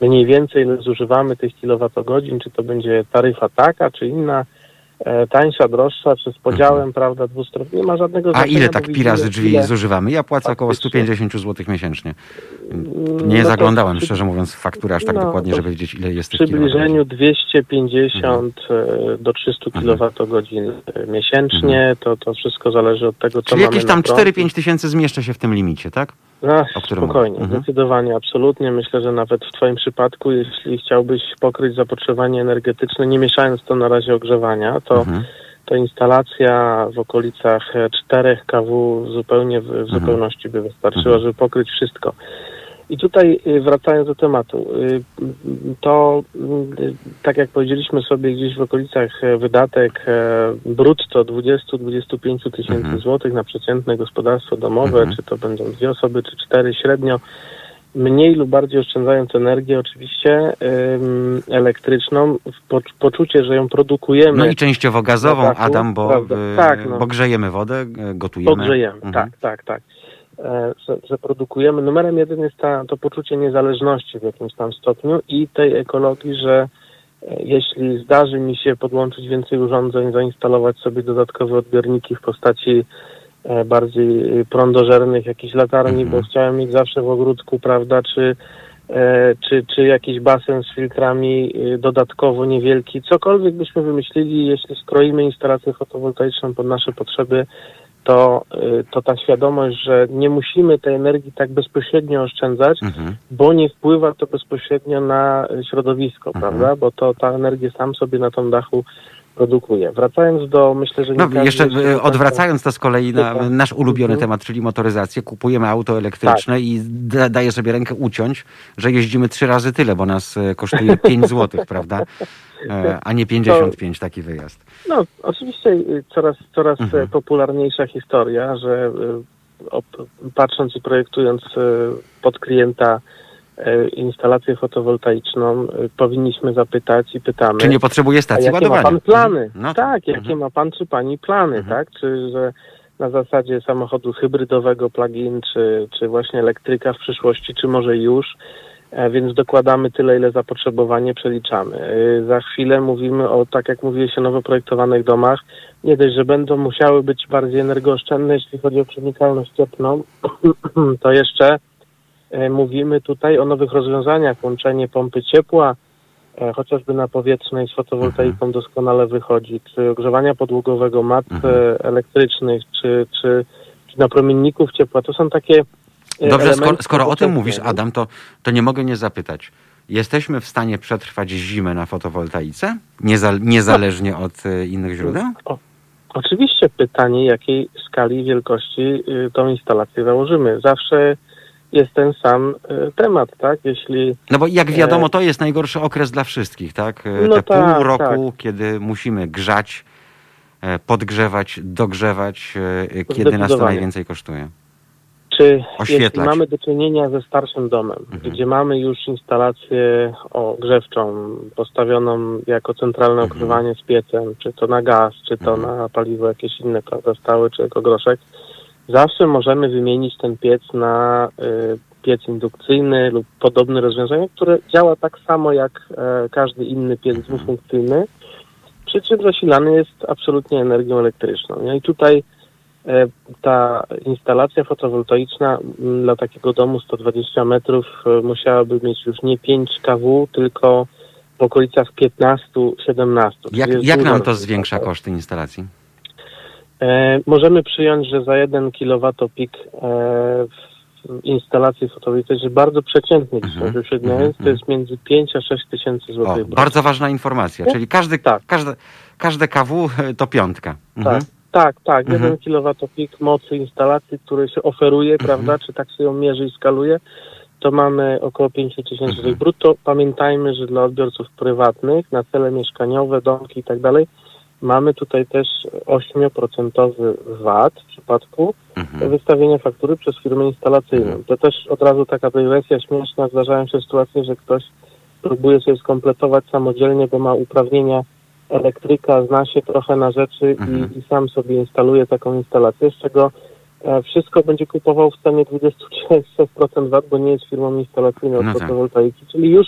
mniej więcej ile zużywamy tych kilowatogodzin, czy to będzie taryfa taka, czy inna, tańsza, droższa, czy z podziałem, prawda, dwustronnym. Nie ma żadnego A ile tak pi widzimy, razy drzwi ile- zużywamy? Ja płacę około faktycznie. 150 zł miesięcznie. Mm, Nie no zaglądałem, przy- szczerze mówiąc, w fakturę aż tak no, dokładnie, żeby wiedzieć, ile jest W tych kilowatogodzin. przybliżeniu 250 e, do 300 Mhm. kWh miesięcznie, to, to wszystko zależy od tego, co Czyli mamy jakieś tam prąd. 4-5 tysięcy zmieszczę się w tym limicie, tak? No, o którym spokojnie. Mhm. zdecydowanie, absolutnie. Myślę, że nawet w Twoim przypadku, jeśli chciałbyś pokryć zapotrzebowanie energetyczne, nie mieszając to na razie ogrzewania, to, Mhm. to instalacja w okolicach e, 4 kW zupełnie w, w Mhm. zupełności by wystarczyła, żeby pokryć wszystko. I tutaj y, wracając do tematu, y, to y, tak jak powiedzieliśmy sobie gdzieś w okolicach e, wydatek e, brutto 20-25 tysięcy Mhm. złotych na przeciętne gospodarstwo domowe, Mhm. czy to będą dwie osoby, czy cztery średnio, mniej lub bardziej oszczędzając energię oczywiście elektryczną, poczucie, że ją produkujemy, No i częściowo gazową, dachu, Adam, bo, Tak, no. bo grzejemy wodę, y, gotujemy. pogrzejemy. Mhm. Tak, tak, tak. E, że, że produkujemy. Numerem jeden jest ta, to poczucie niezależności w jakimś tam stopniu i tej ekologii, że e, jeśli zdarzy mi się podłączyć więcej urządzeń, zainstalować sobie dodatkowe odbiorniki w postaci e, bardziej prądożernych, jakichś latarni, Mhm. bo chciałem mieć zawsze w ogródku, prawda, czy, czy, czy jakiś basen z filtrami dodatkowo niewielki, cokolwiek byśmy wymyślili, jeśli skroimy instalację fotowoltaiczną pod nasze potrzeby, to, y, to ta świadomość, że nie musimy tej energii tak bezpośrednio oszczędzać, Mhm. bo nie wpływa to bezpośrednio na y, środowisko, Mhm. prawda? Bo to ta energia sam sobie na tym dachu produkuje. Wracając do, myślę, że nie No jeszcze taka- odwracając to z kolei na nasz ulubiony Mhm. temat, czyli motoryzację, kupujemy auto elektryczne i da, daję sobie rękę uciąć, że jeździmy trzy razy tyle, bo nas y, kosztuje (laughs) 5 zł, prawda? E, A nie 55 taki wyjazd. No, oczywiście coraz, coraz Mhm. e, popularniejsza historia, że patrząc i projektując pod klienta instalację fotowoltaiczną, y, powinniśmy zapytać i pytamy, Czy nie potrzebuje stacji jakie ładowania? ma pan plany? No tak, jakie Mhm. ma pan czy pani plany, Mhm. tak? Czy że na zasadzie samochodu hybrydowego plug-in, czy, czy właśnie elektryka w przyszłości, czy może już. E, Więc dokładamy tyle, ile zapotrzebowanie przeliczamy. E, Za chwilę mówimy o, tak jak mówiłeś, o nowo projektowanych domach. Nie dość, że będą musiały być bardziej energooszczędne, jeśli chodzi o przenikalność cieplną, (clears throat) to jeszcze e, mówimy tutaj o nowych rozwiązaniach, łączenie pompy ciepła, e, chociażby na powietrznej z fotowoltaiką doskonale wychodzi, czy ogrzewania podłogowego, mat Mhm. e, elektrycznych, czy, czy, czy napromienników ciepła. To są takie e, Dobrze, skoro, skoro o tym mówisz? Adam, to, to nie mogę nie zapytać. Jesteśmy w stanie przetrwać zimę na fotowoltaice, nieza- niezależnie od e, innych źródeł? O, oczywiście pytanie, jakiej skali i wielkości y, tą instalację założymy. Zawsze jest ten sam y, temat, tak? Jeśli No bo jak wiadomo, to jest najgorszy okres dla wszystkich, tak? E, No Te tak, pół roku, kiedy musimy grzać, e, podgrzewać, dogrzewać, e, kiedy nas to najwięcej kosztuje. Czy mamy do czynienia ze starszym domem, Mhm. gdzie mamy już instalację ogrzewczą postawioną jako centralne Mhm. ogrzewanie z piecem, czy to na gaz, czy to Mhm. na paliwo jakieś inne, prawda, stałe, czy jako groszek, zawsze możemy wymienić ten piec na y, piec indukcyjny lub podobne rozwiązanie, które działa tak samo jak e, każdy inny piec dwufunkcyjny, przy czym zasilany jest absolutnie energią elektryczną. nie? I tutaj e, ta instalacja fotowoltaiczna m, dla takiego domu 120 metrów e, musiałaby mieć już nie 5 kW, tylko w okolicach 15-17. Jak, jak nam to zwiększa koszty instalacji? E, możemy przyjąć, że za 1 kWp e, w instalacji fotowoltaicznej bardzo wyśredniając, mhm, to jest między 5 a 6 tysięcy O, złotych. bardzo ważna informacja, czyli każdy, Tak. każde, każde KW e, to piątka. Mhm. Tak, tak, tak. Mhm. 1 kWp mocy instalacji, który się oferuje, Mhm. prawda, czy tak się ją mierzy i skaluje, to mamy około 5 tysięcy Mhm. brutto. Pamiętajmy, że dla odbiorców prywatnych, na cele mieszkaniowe, domki i tak dalej, mamy tutaj też 8% VAT w przypadku Mhm. wystawienia faktury przez firmę instalacyjną. To też od razu taka dygresja śmieszna. Zdarzają się sytuacje, że ktoś próbuje sobie skompletować samodzielnie, bo ma uprawnienia elektryka, zna się trochę na rzeczy Mhm. i, i sam sobie instaluje taką instalację, z czego e, wszystko będzie kupował w cenie 23% VAT, bo nie jest firmą instalacyjną No tak. fotowoltaiki, czyli już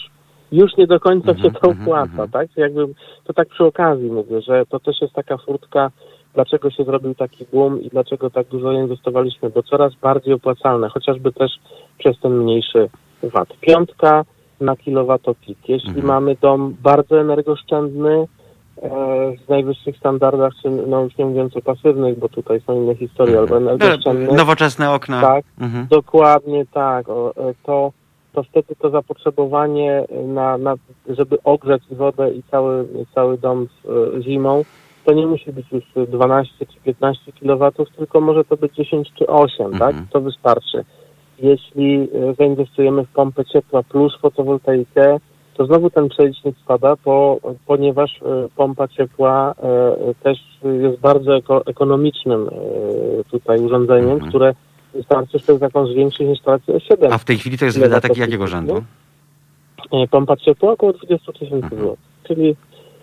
już nie do końca Mhm, się to mhm, opłaca, mhm. tak? Jakby to tak przy okazji mówię, że to też jest taka furtka, dlaczego się zrobił taki boom i dlaczego tak dużo inwestowaliśmy, bo coraz bardziej opłacalne, chociażby też przez ten mniejszy VAT. Piątka na kilowatopik. Jeśli Mhm. mamy dom bardzo energooszczędny, e, w najwyższych standardach, czy no już nie mówiąc o pasywnych, bo tutaj są inne historie, albo energooszczędny, Nowoczesne okna. tak, Mhm. Dokładnie tak. O, e, to, to wtedy to zapotrzebowanie na, na żeby ogrzać wodę i cały, cały dom e, zimą, to nie musi być już 12 czy 15 kW, tylko może to być 10 czy 8, tak? Mhm. To wystarczy. Jeśli e, zainwestujemy w pompę ciepła plus fotowoltaikę, to znowu ten przelicznik spada, bo, ponieważ pompa ciepła też jest bardzo eko, ekonomicznym tutaj urządzeniem, Mhm. które wystarczy wtedy taką zwiększyć instalację o 7. A w tej chwili to jest wydatek to jakiego rzędu? E, Pompa ciepła około 20 tysięcy Mhm. złotych. Czyli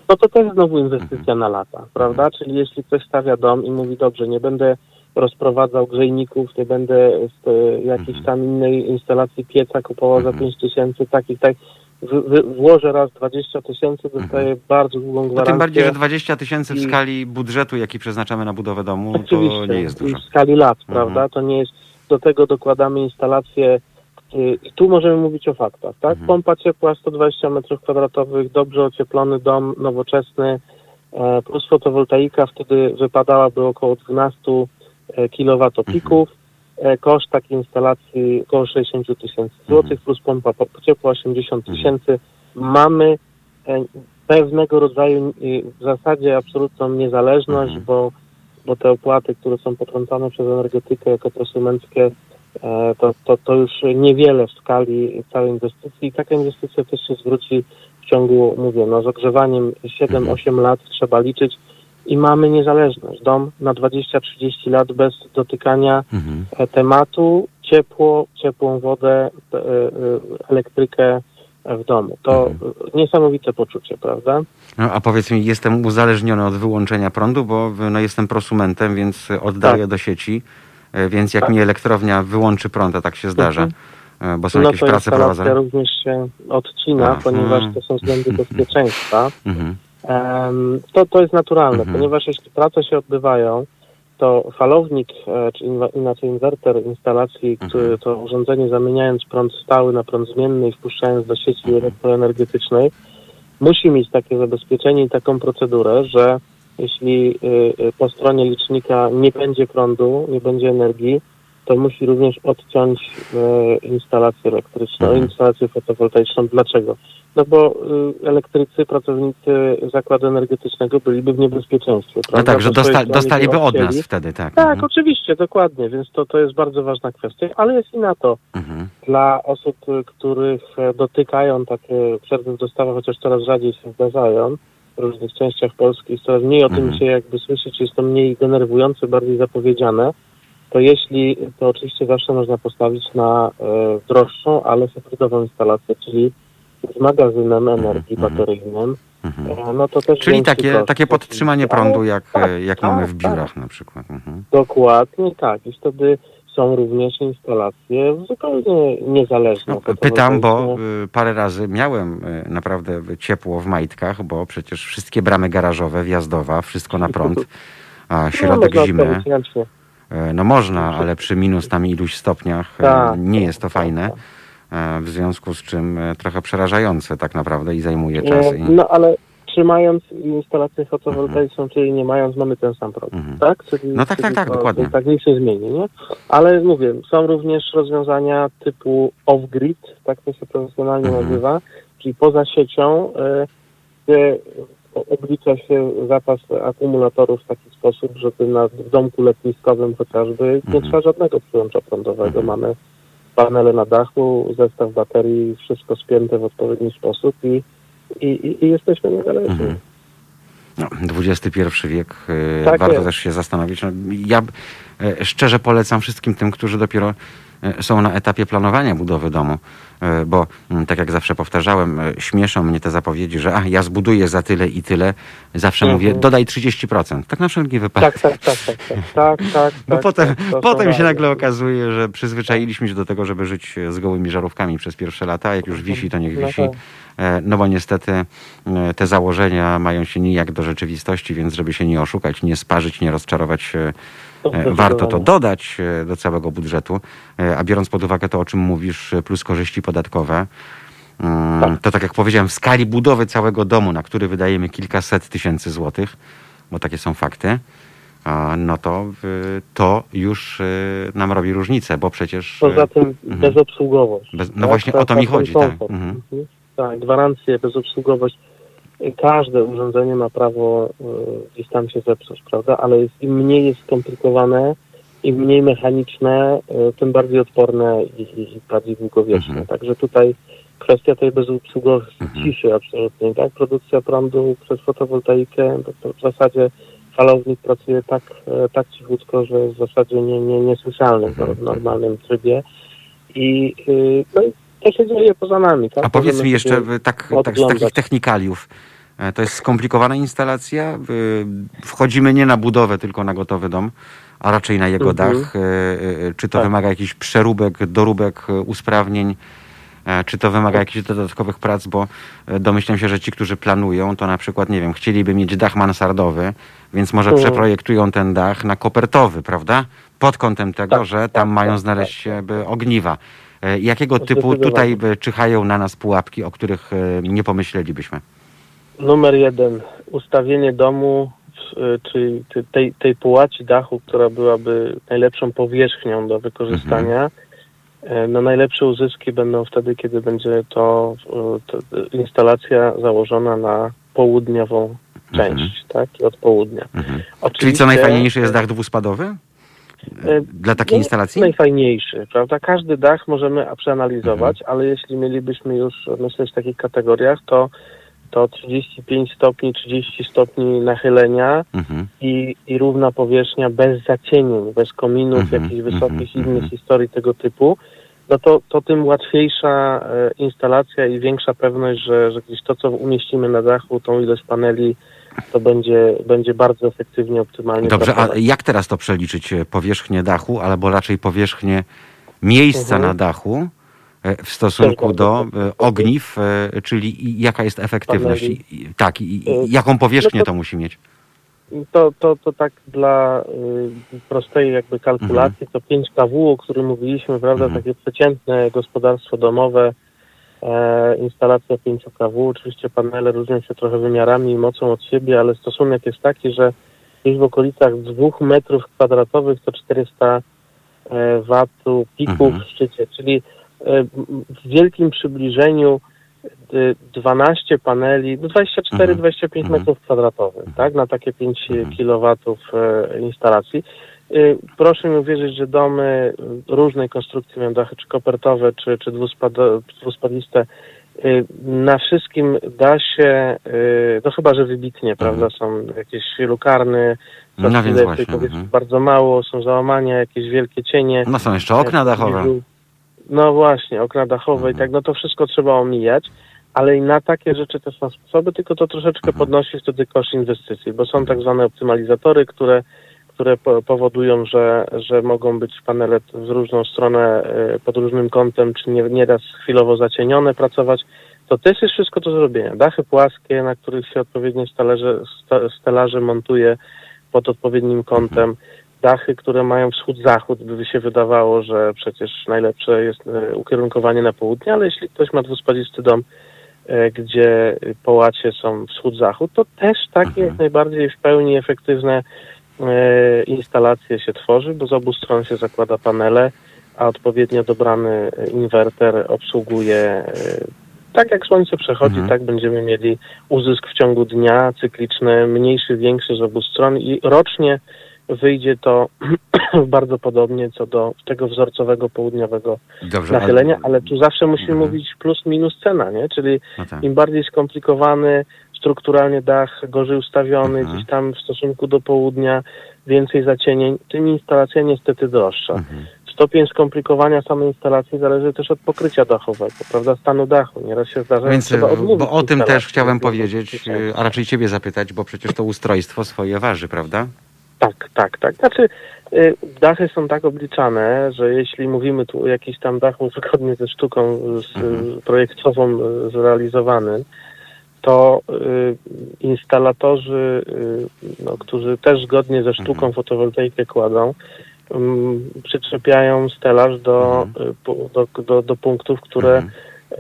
no to też znowu inwestycja na lata, prawda? Czyli jeśli ktoś stawia dom i mówi, dobrze, nie będę rozprowadzał grzejników, nie będę z e, jakiejś Mhm. tam innej instalacji pieca kupował za Mhm. 5 tysięcy, takich, tak, w, w, włożę raz 20 tysięcy, dostaję bardzo długą No gwarancję. tym bardziej, że 20 tysięcy w I- skali budżetu, jaki przeznaczamy na budowę domu, to nie jest dużo. w skali lat, Mhm. prawda? To nie jest, do tego dokładamy instalację y, i tu możemy mówić o faktach, tak? Mhm. Pompa ciepła 120 m2, dobrze ocieplony dom, nowoczesny, e, plus fotowoltaika, wtedy wypadałaby około 12 kWpików. E, Koszt takiej instalacji około 60 tysięcy złotych, plus pompa po- ciepła 80 tysięcy. Mamy e, pewnego rodzaju w zasadzie absolutną niezależność, Mhm. bo, bo te opłaty, które są potrącane przez energetykę jako prosumenckie, e, to, to, to już niewiele w skali całej inwestycji i taka inwestycja też się zwróci w ciągu, mówię, no z ogrzewaniem 7-8 lat trzeba liczyć i mamy niezależność. Dom na 20-30 lat bez dotykania Mhm. e, tematu, ciepło, ciepłą wodę, e, elektrykę w domu. To Mhm. niesamowite poczucie, prawda? No, a powiedz mi, jestem uzależniony od wyłączenia prądu, bo no, jestem prosumentem, więc oddaję Tak. do sieci, e, więc jak Tak. mi elektrownia wyłączy prąd, a tak się zdarza, e, bo są no jakieś to prace prowadzone. również się odcina, A, ponieważ to są (laughs) względy bezpieczeństwa. Mhm. To, to jest naturalne, Mhm. ponieważ jeśli prace się odbywają, to falownik, e, czy inaczej inwerter instalacji, Mhm. który to urządzenie zamieniając prąd stały na prąd zmienny i wpuszczając do sieci Mhm. elektroenergetycznej, musi mieć takie zabezpieczenie i taką procedurę, że jeśli y, y, po stronie licznika nie będzie prądu, nie będzie energii, to musi również odciąć e, instalację elektryczną, Mhm. instalację fotowoltaiczną. Dlaczego? No bo y, elektrycy, pracownicy zakładu energetycznego byliby w niebezpieczeństwie. No prawda? tak, że dosta, dostaliby by od nas wtedy, tak. Tak, Mhm. oczywiście, dokładnie, więc to, to jest bardzo ważna kwestia, ale jest i na to Mhm. dla osób, y, których e, dotykają takie przerwy w dostawach, chociaż coraz rzadziej się zdarzają w różnych częściach Polski, coraz mniej o Mhm. tym się jakby słyszy, czy jest to mniej denerwujące, bardziej zapowiedziane, to jeśli, to oczywiście zawsze można postawić na e, droższą, ale hybrydową instalację, czyli z magazynem energii Mhm. bateryjnym, Mhm. e, no to też Czyli takie, koszt. takie podtrzymanie Ale- prądu, jak, tak, jak tak, mamy w tak. biurach na przykład. Mhm. Dokładnie tak. I wtedy są również instalacje zupełnie niezależne. No, pytam, bo y, parę razy miałem y, naprawdę ciepło w majtkach, bo przecież wszystkie bramy garażowe, wjazdowa, wszystko na prąd, (laughs) a środek no, zimy, no można, ale przy minus tam iluś stopniach y, Tak, nie jest to tak, fajne, tak. y, w związku z czym trochę przerażające tak naprawdę i zajmuje czas. E, I... No ale trzymając instalację fotowoltaiczną, czyli nie mając, mamy ten sam problem, Mhm. tak? Czyli, No tak, tak, czyli tak, to- dokładnie. Tak nic się zmieni, nie? Ale mówię, są również rozwiązania typu off-grid, tak to się profesjonalnie Mhm. nazywa, czyli poza siecią, e, gdzie oblicza się zapas akumulatorów w taki sposób, żeby na w domku letniskowym chociażby nie Mhm. trzeba żadnego przyłącza prądowego. Mhm. Mamy panele na dachu, zestaw baterii, wszystko spięte w odpowiedni sposób i, i, i, jesteśmy niezależni. Mhm. No, XXI wiek, y, Tak warto jest. też się zastanowić. No, ja y, szczerze polecam wszystkim tym, którzy dopiero y, są na etapie planowania budowy domu, bo mm, tak jak zawsze powtarzałem, śmieszą mnie te zapowiedzi, że a, ja zbuduję za tyle i tyle. Zawsze Mhm. mówię, dodaj 30%. Tak na wszelki wypadek. Tak, tak, tak, tak, tak, (laughs) tak, tak. Bo tak, potem, tak, potem się nagle okazuje, że przyzwyczailiśmy się do tego, żeby żyć z gołymi żarówkami przez pierwsze lata, jak już wisi, to niech No wisi. E, No bo niestety e, te założenia mają się nijak do rzeczywistości, więc żeby się nie oszukać, nie sparzyć, nie rozczarować, e, warto to dodać do całego budżetu. A biorąc pod uwagę to, o czym mówisz, plus korzyści podatkowe, Tak. to tak jak powiedziałem, w skali budowy całego domu, na który wydajemy kilkaset tysięcy złotych, bo takie są fakty, no to to już nam robi różnicę, bo przecież... Poza tym Mhm. bezobsługowość. Bez- no tak? właśnie o to mi chodzi, tak. Mhm. Mhm. Tak, gwarancje, bezobsługowość. Każde urządzenie ma prawo y, gdzieś tam się zepsuć, prawda? Ale jest, im mniej jest skomplikowane, im mniej mechaniczne, y, tym bardziej odporne i, i, bardziej długowieczne. Mhm. Także tutaj kwestia tej bezobsługowości Mhm. ciszy absolutnie, tak? Produkcja prądu przez fotowoltaikę, to, to w zasadzie falownik pracuje tak, e, tak cichutko, że w zasadzie nie, nie, niesłyszalny w Mhm. normalnym trybie. I, y, no i to się dzieje poza nami, tak? A powiedz mi jeszcze tak, tak, z takich technikaliów. e, To jest skomplikowana instalacja. Wchodzimy nie na budowę, tylko na gotowy dom, a raczej na jego Mhm. dach. y, y, Czy to Tak. wymaga jakichś przeróbek, doróbek, usprawnień? E, Czy to wymaga jakichś dodatkowych prac? Bo e, domyślam się, że ci, którzy planują, to na przykład, nie wiem, chcieliby mieć dach mansardowy, więc może Mhm. przeprojektują ten dach na kopertowy, prawda? Pod kątem tego, Tak, że tak, tam mają tak, znaleźć tak, się ogniwa. E, Jakiego typu tutaj by czyhają na nas pułapki, o których e, nie pomyślelibyśmy? Numer jeden, ustawienie domu, czyli tej, tej połaci dachu, która byłaby najlepszą powierzchnią do wykorzystania. E, No najlepsze uzyski będą wtedy, kiedy będzie to, to instalacja założona na południową Mhm. część, tak? I od południa. Mhm. Czyli co najfajniejsze jest dach dwuspadowy? E, Dla takiej no, instalacji? Najfajniejszy, prawda? Każdy dach możemy przeanalizować, Mhm. ale jeśli mielibyśmy już myśleć w takich kategoriach, to, to 35 stopni, 30 stopni nachylenia Mhm. i, i równa powierzchnia bez zacienień, bez kominów, Mhm, jakichś mhm, wysokich mhm. innych historii tego typu, no to, to tym łatwiejsza e, instalacja i większa pewność, że, że gdzieś to, co umieścimy na dachu, tą ilość paneli, to będzie, będzie bardzo efektywnie, optymalnie Dobrze, a pracować. jak teraz to przeliczyć? E, Powierzchnię dachu, albo raczej powierzchnię miejsca Mhm. na dachu e, w stosunku do e, ogniw, czyli jaka jest efektywność? Paneli. tak, i, i jaką powierzchnię no to- to musi mieć? To, to, to tak dla y, prostej jakby kalkulacji, to 5 kW, o którym mówiliśmy, prawda, Mhm. takie przeciętne gospodarstwo domowe, instalacja 5 kW, oczywiście panele różnią się trochę wymiarami i mocą od siebie, ale stosunek jest taki, że gdzieś w okolicach 2 metrów kwadratowych to 400 e, watu pików Mhm. w szczycie, czyli e, w wielkim przybliżeniu e, 12 paneli, no 24-25 Mhm. metrów kwadratowych, tak, na takie 5 Mhm. kW e, instalacji. Y, Proszę mi uwierzyć, że domy y, różnej konstrukcji, mają dachy czy kopertowe, czy, czy dwuspadliste, y, na wszystkim da się, no chyba, że wybitnie, prawda, są jakieś lukarny, Mhm. No więc chwilę właśnie. Mhm. bardzo mało, są załamania, jakieś wielkie cienie. No są jeszcze okna dachowe. No właśnie, okna dachowe i Mhm. tak, no to wszystko trzeba omijać, ale i na takie rzeczy też są sposoby, tylko to troszeczkę Mhm. podnosi wtedy koszt inwestycji, bo są tak zwane optymalizatory, które, które po, powodują, że, że mogą być panele w różną stronę, e, pod różnym kątem, czy nie, nieraz chwilowo zacienione pracować. To też jest wszystko do zrobienia. Dachy płaskie, na których się odpowiednie stelaże, sta- stelaże montuje pod odpowiednim kątem dachy, które mają wschód-zachód, by się wydawało, że przecież najlepsze jest e, ukierunkowanie na południe, ale jeśli ktoś ma dwuspadzisty dom, e, gdzie połacie są wschód-zachód, to też takie Mhm. jak najbardziej w pełni efektywne e, instalacje się tworzy, bo z obu stron się zakłada panele, a odpowiednio dobrany inwerter obsługuje e, tak jak słońce przechodzi, Mhm. tak będziemy mieli uzysk w ciągu dnia cykliczny, mniejszy, większy z obu stron i rocznie wyjdzie to (clears throat) bardzo podobnie co do tego wzorcowego południowego Dobrze. nachylenia, ale tu zawsze musimy Mhm. mówić plus minus cena, nie? Czyli No tak. im bardziej skomplikowany strukturalnie dach, gorzej ustawiony, Mhm. gdzieś tam w stosunku do południa, więcej zacienień, tym instalacja niestety droższa. Mhm. Stopień skomplikowania samej instalacji zależy też od pokrycia dachowego, prawda, stanu dachu. Nieraz się zdarza, że Więc, trzeba odmówić bo o tym też chciałem powiedzieć, y, a raczej ciebie zapytać, bo przecież to ustrojstwo swoje waży, prawda? Tak, tak, tak. Znaczy, y, dachy są tak obliczane, że jeśli mówimy tu o jakichś tam dachu zgodnie ze sztuką z, Mhm. projektową y, zrealizowanym, to y, instalatorzy, y, no, którzy też zgodnie ze sztuką Mhm. fotowoltaikę kładą, ym, przyczepiają stelaż do, Mhm. y, do, do, do punktów, które Mhm. E,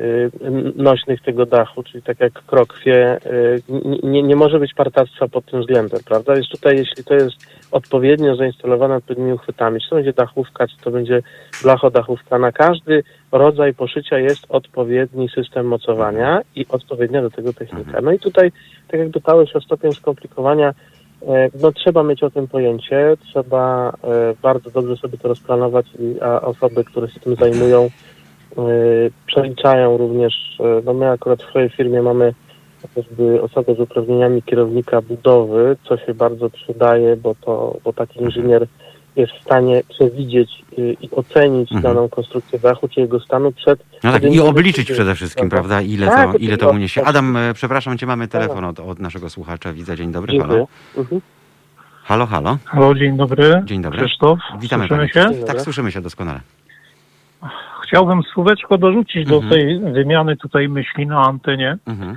y, nośnych tego dachu, czyli tak jak krokwie, n- nie, nie może być partactwa pod tym względem, prawda? Jest tutaj, jeśli to jest odpowiednio zainstalowane odpowiednimi uchwytami, czy to będzie dachówka, czy to będzie blachodachówka, na każdy rodzaj poszycia jest odpowiedni system mocowania i odpowiednia do tego technika. No i tutaj, tak jak pytałeś o stopień skomplikowania, e, no trzeba mieć o tym pojęcie, trzeba e, bardzo dobrze sobie to rozplanować, i- a osoby, które się tym zajmują, przeliczają również, y, no my akurat w swojej firmie mamy chociażby osobę z uprawnieniami kierownika budowy, co się bardzo przydaje, bo to, bo taki inżynier jest w stanie przewidzieć y, i ocenić Mhm. daną konstrukcję dachu czy jego stanu przed No tak, i obliczyć przede wszystkim, prawda, ile Tak, to, ile to uniesie. Adam, e, przepraszam cię, mamy telefon od, od naszego słuchacza. Widzę, dzień dobry, Dziękuję. halo. Mhm. Halo, halo. Halo, dzień dobry. Dzień dobry. Krzysztof, Witamy słyszymy się? Tak, słyszymy się doskonale. Chciałbym słóweczko dorzucić Mhm. do tej wymiany tutaj myśli na antenie. Mhm.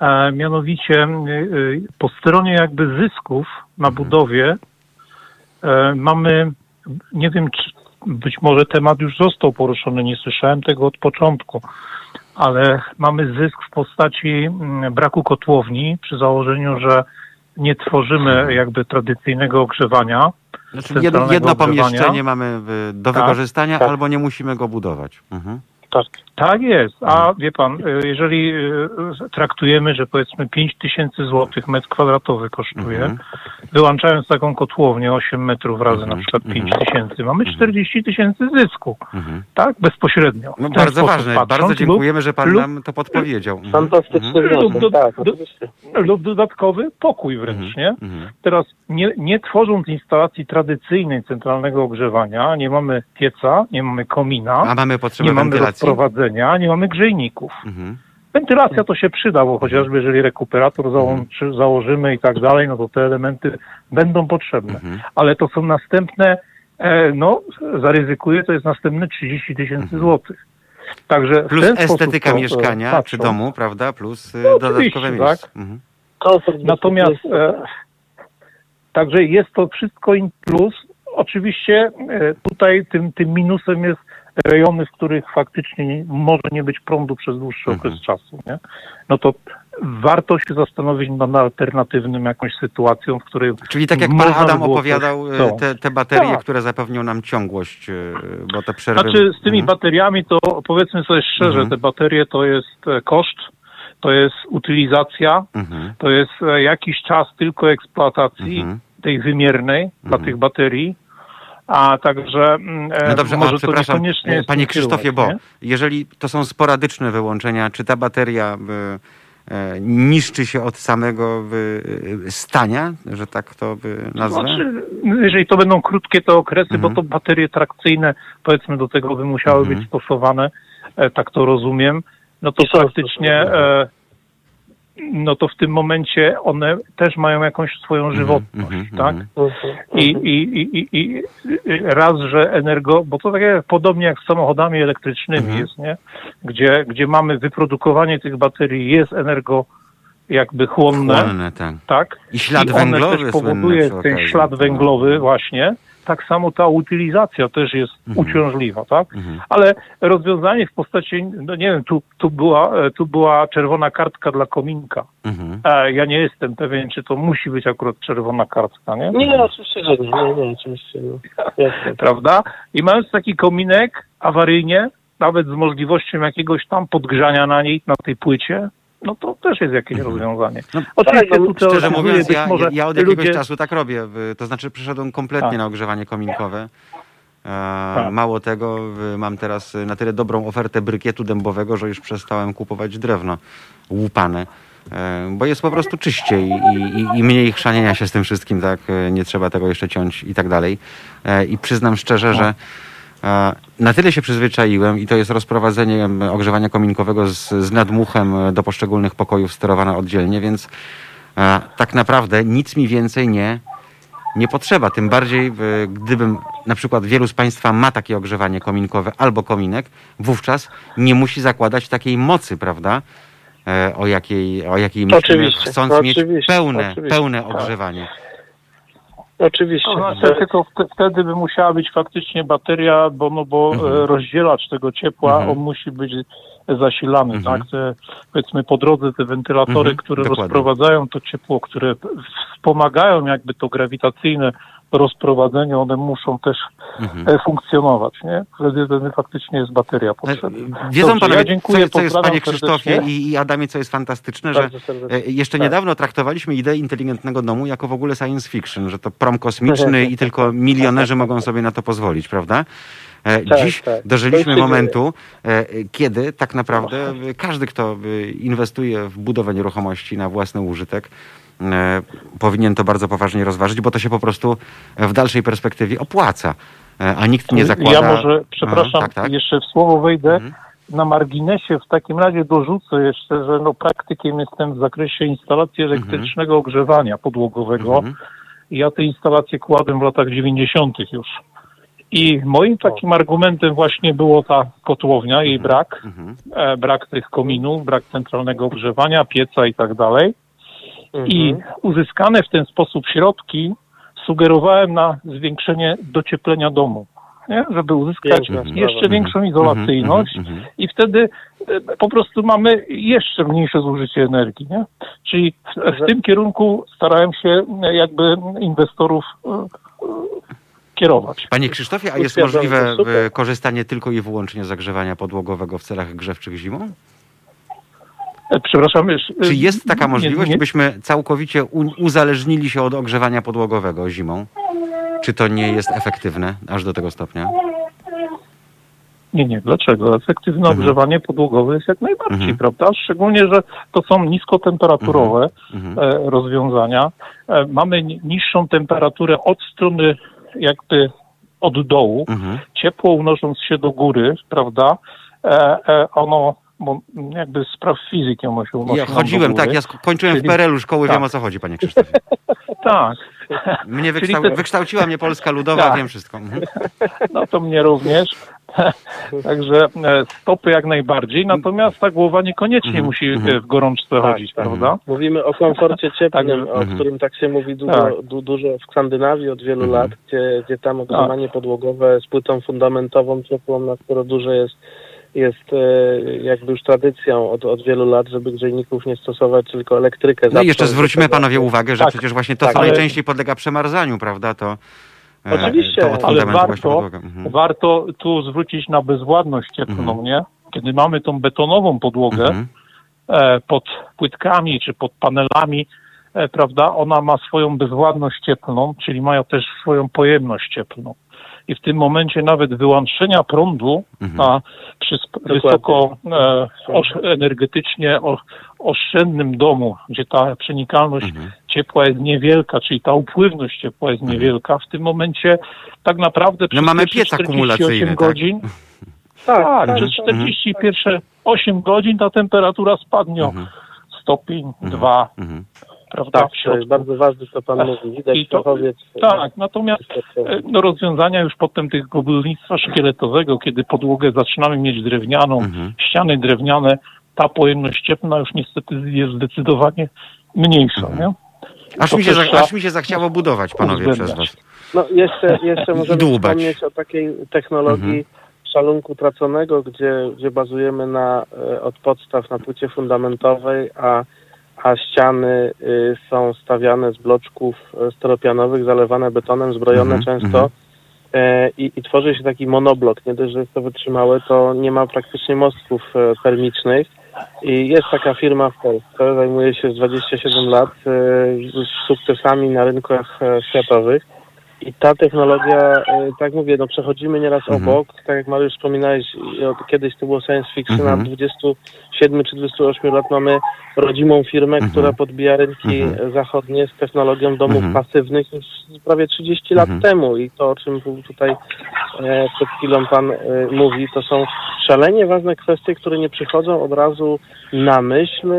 E, mianowicie y, po stronie jakby zysków na Mhm. budowie e, mamy, nie wiem, czy być może temat już został poruszony, nie słyszałem tego od początku, ale mamy zysk w postaci mm, braku kotłowni przy założeniu, że nie tworzymy Mhm. jakby tradycyjnego ogrzewania. Znaczy, jedno, pomieszczenie mamy do Tak, wykorzystania, tak. albo nie musimy go budować. Mhm. Tak. Tak jest, a Mhm. wie pan, y, jeżeli y, traktujemy, że powiedzmy 5 tysięcy złotych metr kwadratowy kosztuje, Mhm. wyłączając taką kotłownię 8 metrów razy Mhm. na przykład 5 Mhm. tysięcy, mamy Mhm. 40 tysięcy zysku, Mhm. tak, bezpośrednio. No bardzo ważne, patrząc bardzo dziękujemy, że pan lub- nam to podpowiedział. Mhm. Fantastyczny Mhm. Lub do- tak, do-. Lub, lub dodatkowy pokój wręcz, Mhm. nie? Mhm. Teraz nie, nie tworząc instalacji tradycyjnej centralnego ogrzewania, nie mamy pieca, nie mamy komina, A mamy potrzebę wentylacji? Rozprowadzenia, nie mamy grzejników. Mhm. Wentylacja to się przyda, bo chociażby jeżeli rekuperator załączy, założymy i tak dalej, no to te elementy będą potrzebne. Mhm. Ale to są następne, e, no zaryzykuję, to jest następne 30 tysięcy Mhm. złotych. Także Plus estetyka to, e, mieszkania patrzą. czy domu, prawda? Plus y, No, dodatkowe tak. miejsce. Mhm. Komfort Natomiast e, także jest to wszystko in plus. Oczywiście e, tutaj tym, tym minusem jest rejony, w których faktycznie nie, może nie być prądu przez dłuższy Mhm. okres czasu. Nie? No to warto się zastanowić nad alternatywnym jakąś sytuacją, w której Czyli tak jak pan Adam opowiadał, coś- e, te, te baterie, Tak. które zapewnią nam ciągłość, e, bo te przerwy... Znaczy z tymi Mhm. bateriami to powiedzmy sobie szczerze, Mhm. te baterie to jest e, koszt, to jest utylizacja, Mhm. to jest jakiś czas tylko eksploatacji Mhm. tej wymiernej dla tych baterii, a także mm, e, No dobrze, może a to przepraszam, niekoniecznie e, panie Krzysztofie, bo nie? jeżeli to są sporadyczne wyłączenia, czy ta bateria e, e, niszczy się od samego stania, że tak to nazwę? Znaczy, jeżeli to będą krótkie te okresy, Mhm. bo to baterie trakcyjne powiedzmy do tego by musiały Mhm. być stosowane, e, tak to rozumiem, no to I są faktycznie stosowane. e, no to w tym momencie one też mają jakąś swoją żywotność, mhm, tak? mhm. Mhm. I, i, i, i, raz, że energo, bo to tak jak podobnie jak z samochodami elektrycznymi Mhm. jest, nie? Gdzie, gdzie mamy wyprodukowanie tych baterii jest energo jakby chłonne, Chłonne, tak. tak? I ślad I węglowy też powoduje ten ślad No. węglowy właśnie. Tak samo ta utylizacja też jest Mhm. uciążliwa, tak? Mhm. Ale rozwiązanie w postaci, no nie wiem, tu, tu, była, e, tu była czerwona kartka dla kominka. Mhm. E, Ja nie jestem pewien, czy to musi być akurat czerwona kartka, nie? Nie, oczywiście, że nie. Nie, nie, oczywiście. No. Jasne. (laughs) Prawda? I mając taki kominek awaryjnie, nawet z możliwością jakiegoś tam podgrzania na niej, na tej płycie, no to też jest jakieś rozwiązanie. No, Oczywiście tak, no, tu Szczerze mówiąc, ja, może ja, od jakiegoś ludzie- czasu tak robię. To znaczy przyszedłem kompletnie Tak. na ogrzewanie kominkowe. E, Tak. Mało tego, mam teraz na tyle dobrą ofertę brykietu dębowego, że już przestałem kupować drewno łupane. e, Bo jest po prostu czyściej i, i, i mniej chrzanienia się z tym wszystkim, tak? e, Nie trzeba tego jeszcze ciąć i tak dalej. E, I przyznam szczerze, że e, na tyle się przyzwyczaiłem i to jest rozprowadzenie ogrzewania kominkowego z, z nadmuchem e, do poszczególnych pokojów sterowane oddzielnie, więc e, tak naprawdę nic mi więcej nie, nie potrzeba. Tym bardziej, gdybym na przykład wielu z Państwa ma takie ogrzewanie kominkowe albo kominek, wówczas nie musi zakładać takiej mocy, prawda? E, O jakiej, o jakiej myślimy, chcąc oczywiście, mieć pełne, oczywiście, pełne tak. Oczywiście. To znaczy, tylko wte- wtedy by musiała być faktycznie bateria, bo, no, bo Mhm. e, rozdzielacz tego ciepła, Mhm. on musi być zasilany, Mhm. tak? Te, powiedzmy po drodze te wentylatory, Mhm, które dokładnie. rozprowadzają to ciepło, które wspomagają jakby to grawitacyjne rozprowadzenie, one muszą też Mhm. e, funkcjonować, nie? Wtedy, wtedy faktycznie jest bateria potrzebna. E, Wiedzą Dobrze, panowie, ja dziękuję, co, co jest, panie Krzysztofie i, i Adamie, co jest fantastyczne, że Bardzo serdecznie. e, jeszcze Tak. niedawno traktowaliśmy ideę inteligentnego domu jako w ogóle science fiction, że to prom kosmiczny i tylko milionerzy mogą sobie na to pozwolić, prawda? E, Tak, Dziś tak. dożyliśmy momentu, kiedy tak naprawdę każdy, kto inwestuje w budowę nieruchomości na własny użytek, powinien to bardzo poważnie rozważyć, bo to się po prostu w dalszej perspektywie opłaca. E, A nikt nie zakłada... Ja może, przepraszam, tak, tak. jeszcze w słowo wejdę. Mhm. Na marginesie w takim razie dorzucę jeszcze, że no praktykiem jestem w zakresie instalacji elektrycznego ogrzewania podłogowego. Mhm. Ja te instalacje kładłem w latach 90. już. I moim takim argumentem właśnie było ta kotłownia, jej brak, Mhm. e, brak tych kominów, brak centralnego ogrzewania, pieca i tak dalej. I Mhm. uzyskane w ten sposób środki sugerowałem na zwiększenie docieplenia domu, nie? żeby uzyskać Piękna sprawa. jeszcze większą izolacyjność Mhm, mhm, i wtedy e, po prostu mamy jeszcze mniejsze zużycie energii. Nie? Czyli w, w tym kierunku starałem się e, jakby inwestorów e, kierować. Panie Krzysztofie, a jest możliwe korzystanie tylko i wyłącznie z zagrzewania podłogowego w celach grzewczych zimą? E, Przepraszam, już, e, Czy jest taka nie- możliwość, nie- byśmy całkowicie uzależnili się od ogrzewania podłogowego zimą? Czy to nie jest efektywne aż do tego stopnia? Nie, nie, dlaczego? Efektywne Mhm. ogrzewanie podłogowe jest jak najbardziej, Mhm. prawda? Szczególnie, że to są niskotemperaturowe Mhm. e, rozwiązania. E, mamy ni- niższą temperaturę od strony jakby od dołu, Mhm. ciepło unosząc się do góry, prawda? E, e, ono, jakby z spraw fizyki ono się Ja chodziłem, tak, ja kończyłem w Czyli- PRL-u szkoły, tak. wiem o co chodzi, panie Krzysztofie. (laughs) Tak, Mnie wykształ- te- wykształciła mnie Polska Ludowa, Tak. wiem wszystko. Mhm. (laughs) no to mnie również. (laughs) Także e, stopy jak najbardziej, natomiast ta głowa niekoniecznie Mhm, musi mhm. e, w gorączce Tak, chodzić, tak. prawda? Mówimy o komforcie cieplnym, Tak, o którym tak się mówi dużo, Tak. du, dużo w Skandynawii od wielu lat, gdzie, gdzie tam ogrzewanie podłogowe z płytą fundamentową ciepłą, na które duże jest jest e, jakby już tradycją od, od wielu lat, żeby grzejników nie stosować, tylko elektrykę. No i jeszcze zwróćmy tego. panowie uwagę, że Tak, przecież właśnie to, tak, co ale- najczęściej podlega przemarzaniu, prawda, to... e, Oczywiście, to ale warto-. Mhm. Warto tu zwrócić na bezwładność cieplną, Mhm. nie? Kiedy mamy tą betonową podłogę Mhm. e, pod płytkami czy pod panelami, prawda, ona ma swoją bezwładność cieplną, czyli ma też swoją pojemność cieplną. I w tym momencie nawet wyłączenia prądu Mhm. na przy wysoko e, osz, energetycznie o, oszczędnym domu, gdzie ta przenikalność Mhm. ciepła jest niewielka, czyli ta upływność ciepła jest niewielka, w tym momencie tak naprawdę przez No mamy pierwsze piec 48 akumulacyjny, tak? godzin, Tak, tak, tak, przez tak. 41 8 godzin ta temperatura spadnie o Mhm. stopień, dwa, Mhm. Prawda, Tak, to jest bardzo ważne, co pan mówi. Widać I to- fachowiec. Tak, natomiast e, no, rozwiązania już potem tego budownictwa szkieletowego, kiedy podłogę zaczynamy mieć drewnianą, Mhm. ściany drewniane, ta pojemność cieplna już niestety jest zdecydowanie mniejsza, Mhm. nie? Aż, mi się, aż mi się zachciało budować, panowie, przez uwzględniać. was. No jeszcze, jeszcze możemy dłubać. wspomnieć o takiej technologii szalunku traconego, gdzie, gdzie bazujemy na, e, od podstaw na płycie fundamentowej, a, a ściany y, są stawiane z bloczków e, steropianowych, zalewane betonem, zbrojone Mhm, często. mhm. E, I, I tworzy się taki monoblok. Nie dość, że jest to wytrzymałe, to nie ma praktycznie mostków e, termicznych. I jest taka firma w Polsce, zajmuje się już 27 lat z sukcesami na rynkach światowych. I ta technologia, e, tak mówię, no przechodzimy nieraz Mhm. obok, tak jak Mariusz wspominałeś, kiedyś to było science fiction, Mhm. a 27 czy 28 lat mamy rodzimą firmę, Mhm. która podbija rynki Mhm. zachodnie z technologią domów Mhm. pasywnych już prawie 30 lat Mhm. temu i to, o czym tu- tutaj e, przed chwilą Pan e, mówi, to są szalenie ważne kwestie, które nie przychodzą od razu na myśl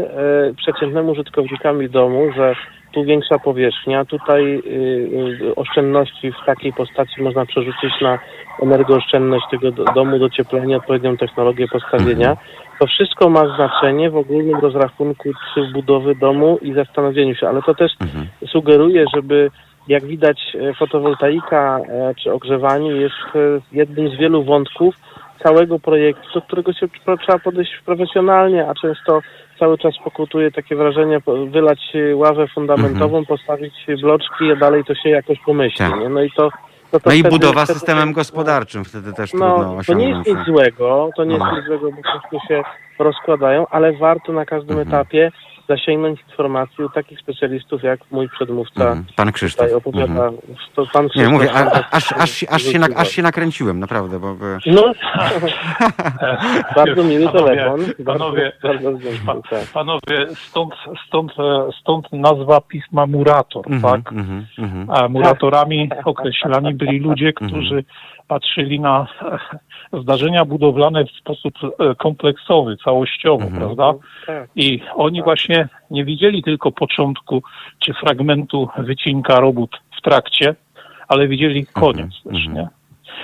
przeciętnemu użytkownikowi domu, że tu większa powierzchnia, tutaj y, y, oszczędności w takiej postaci można przerzucić na energooszczędność tego do, domu, docieplenie, odpowiednią technologię postawienia. To wszystko ma znaczenie w ogólnym rozrachunku czy budowy domu i zastanowieniu się, ale to też Mhm. sugeruje, żeby jak widać e, fotowoltaika e, czy ogrzewanie jest e, jednym z wielu wątków całego projektu, do którego się trzeba podejść profesjonalnie, a często cały czas pokutuje takie wrażenie wylać ławę fundamentową, postawić bloczki, a dalej to się jakoś pomyśli. Mhm. Tak. Nie? No i to, no No i budowa wtedy- systemem gospodarczym, wtedy też trudno no, to nie jest nic złego, to nie jest No. nic złego, bo po prostu się rozkładają, ale warto na każdym Mhm. etapie zasięgnąć informacji u takich specjalistów jak mój przedmówca Mhm. Pan Krzysztof. opowiada. Mhm. To pan Nie, Krzysztof mówię, a, aż, aż, się- aż, się, na, aż się nakręciłem, naprawdę, bo... No, (laughs) bardzo miły Panowie, telefon. Panowie, bardzo, bardzo tak. panowie stąd, stąd, e, stąd nazwa pisma Murator, Mhm, tak? mhm, mhm. A muratorami określani byli ludzie, którzy patrzyli na e, zdarzenia budowlane w sposób e, kompleksowy, całościowo, Mhm. prawda? Tak. I oni właśnie nie widzieli tylko początku czy fragmentu wycinka robót w trakcie, ale widzieli koniec Mhm, też, mhm. nie?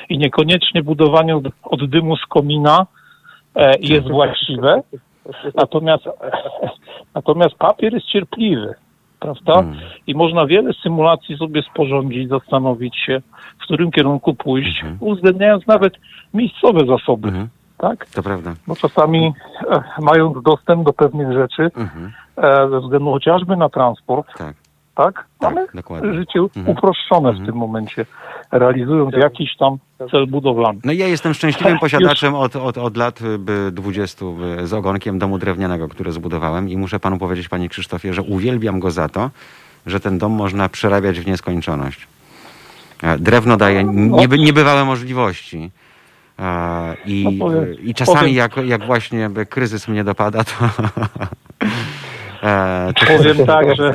I niekoniecznie budowanie od, od dymu z komina e, jest właściwe, natomiast, (laughs) natomiast papier jest cierpliwy, prawda? Mhm. I można wiele symulacji sobie sporządzić, zastanowić się, w którym kierunku pójść, Mhm. uwzględniając nawet miejscowe zasoby, Mhm. Tak? To prawda. Bo czasami e, mając dostęp do pewnych rzeczy, Mhm. e, ze względu chociażby na transport, Tak, tak? tak, Mamy dokładnie. życie Mhm. uproszczone Mhm. w tym momencie, realizując jakiś tam cel budowlany. No i ja jestem szczęśliwym (laughs) posiadaczem od, od, od lat by 20 by z ogonkiem domu drewnianego, który zbudowałem i muszę panu powiedzieć, panie Krzysztofie, że uwielbiam go za to, że ten dom można przerabiać w nieskończoność. E, Drewno daje nieby, niebywałe możliwości. I, No powiem- I czasami powiem- jak, jak właśnie jakby kryzys mnie dopada, to... (laughs) e, to Powiem tak, że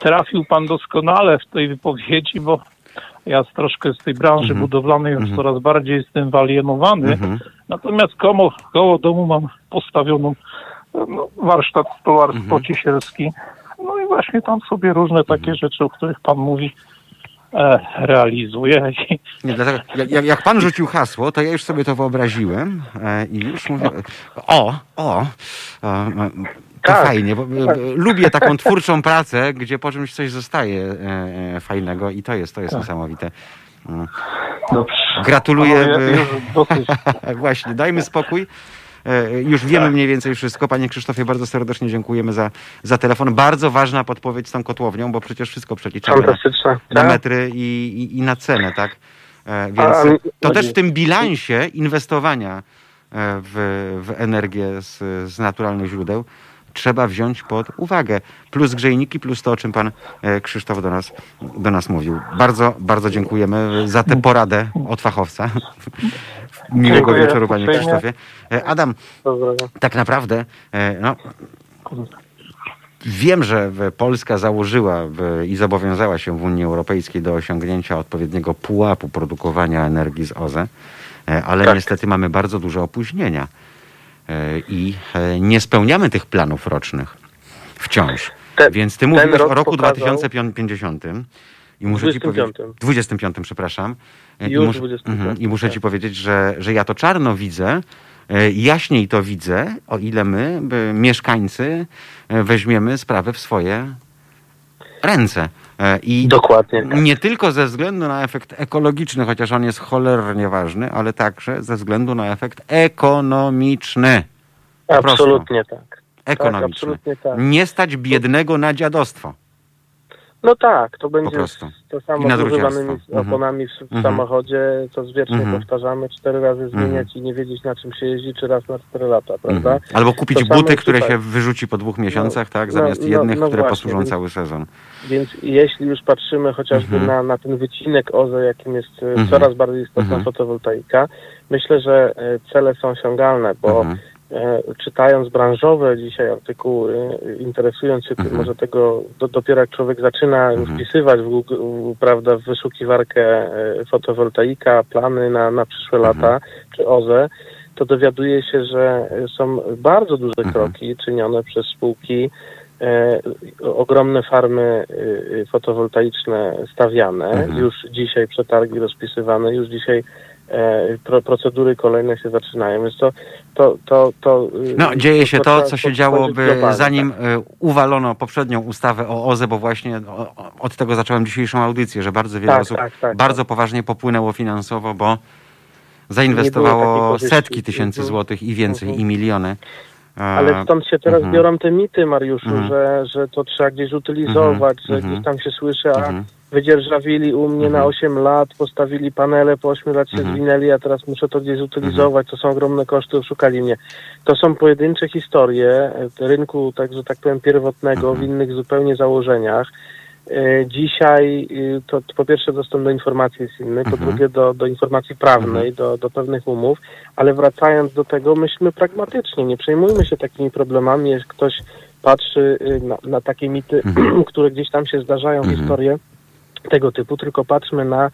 trafił pan doskonale w tej wypowiedzi, bo ja troszkę z tej branży Mhm. budowlanej już Mhm. coraz bardziej jestem wyalienowany. Mhm. Natomiast koło, koło domu mam postawioną no, warsztat stolarstwo Mhm. ciesielski. No i właśnie tam sobie różne takie rzeczy, o których pan mówi, e, realizuję. I, Nie, dlatego, jak, jak, pan rzucił hasło, to ja już sobie to wyobraziłem e, i już mówię, o, o, e, to Tak. fajnie, bo e, lubię taką twórczą pracę, gdzie po czymś coś zostaje fajnego i to jest, to jest Tak. niesamowite. Dobrze. Gratuluję. No, ja-. (laughs) Właśnie, dajmy spokój. E, Już wiemy mniej więcej wszystko. Panie Krzysztofie, bardzo serdecznie dziękujemy za, za telefon. Bardzo ważna podpowiedź z tą kotłownią, bo przecież wszystko przeliczamy na, Tak? metry i, i, i na cenę, tak? E, Więc to też w tym bilansie inwestowania e, w, w energię z, z naturalnych źródeł trzeba wziąć pod uwagę. Plus grzejniki, plus to, o czym pan Krzysztof do nas, do nas mówił. Bardzo, bardzo dziękujemy za tę poradę od fachowca. Miłego Dziękuję wieczoru, panie uprzejmie. Krzysztofie. E, Adam, Pozdrawiam. tak naprawdę, e, no, wiem, że Polska założyła i zobowiązała się w Unii Europejskiej do osiągnięcia odpowiedniego pułapu produkowania energii z OZE, e, ale Tak. niestety mamy bardzo duże opóźnienia i nie spełniamy tych planów rocznych wciąż. Te- Więc ty rok o roku pokazał- 2050 i muszę ci powiedzieć... 25. 25, przepraszam. E, I, Już mus- 25, mhm, I muszę tak. ci powiedzieć, że, że ja to czarno widzę, e, jaśniej to widzę, o ile my, mieszkańcy, e, weźmiemy sprawę w swoje ręce. I Dokładnie. tak. nie tylko ze względu na efekt ekologiczny, chociaż on jest cholernie ważny, ale także ze względu na efekt ekonomiczny. Absolutnie tak. Ekonomiczny. absolutnie tak. Nie stać biednego na dziadostwo. No tak, to będzie to samo z używanymi. Mhm. oponami w, Mhm. samochodzie, co wiecznie Mhm. powtarzamy, cztery razy zmieniać i nie wiedzieć na czym się jeździ, czy raz na cztery lata, prawda? Mhm. Albo kupić To buty, które tutaj. się wyrzuci po dwóch miesiącach, tak? no, Zamiast no, jednych, no które właśnie, posłużą więc- cały sezon. Więc jeśli już patrzymy chociażby Mhm. na, na ten wycinek OZE, jakim jest e, Mhm. coraz bardziej istotna Mhm. fotowoltaika, myślę, że e, cele są osiągalne, bo Mhm. Czytając branżowe dzisiaj artykuły, e, interesując się tym, Mhm. może tego do, dopiero jak człowiek zaczyna Mhm. wpisywać w, prawda, w wyszukiwarkę e, fotowoltaika, plany na, na przyszłe Mhm. lata, czy OZE, to dowiaduje się, że e, są bardzo duże Mhm. kroki czynione przez spółki, e, ogromne farmy e, e, fotowoltaiczne stawiane, Mhm. już dzisiaj przetargi rozpisywane, już dzisiaj e, procedury kolejne się zaczynają, więc to, to, to, to e, No, dzieje się to, co się działoby globalnie, zanim tak. e, uwalono poprzednią ustawę o OZE, bo właśnie od tego zacząłem dzisiejszą audycję, że bardzo wiele Tak, osób tak, tak, bardzo tak. poważnie popłynęło finansowo, bo zainwestowało setki tysięcy Mhm. złotych i więcej, Mhm. i miliony. E, Ale stąd się teraz mhm. biorą te mity, Mariuszu, Mhm. że, że to trzeba gdzieś utylizować, że Mhm. gdzieś tam się słyszy, a Mhm. Wydzierżawili u mnie Mhm. na 8 lat, postawili panele, po 8 lat się Mhm. zwinęli, a teraz muszę to gdzieś utylizować, to są ogromne koszty, oszukali mnie. To są pojedyncze historie e, rynku, tak, że tak powiem, pierwotnego, Mhm. w innych zupełnie założeniach. E, Dzisiaj y, to, to po pierwsze dostęp do informacji jest inny, po Mhm. drugie do, do informacji prawnej, do, do pewnych umów, ale wracając do tego, myślmy pragmatycznie, nie przejmujmy się takimi problemami, jeśli ktoś patrzy na, na takie mity, Mhm. (clears throat) które gdzieś tam się zdarzają, Mhm. historie tego typu, tylko patrzmy na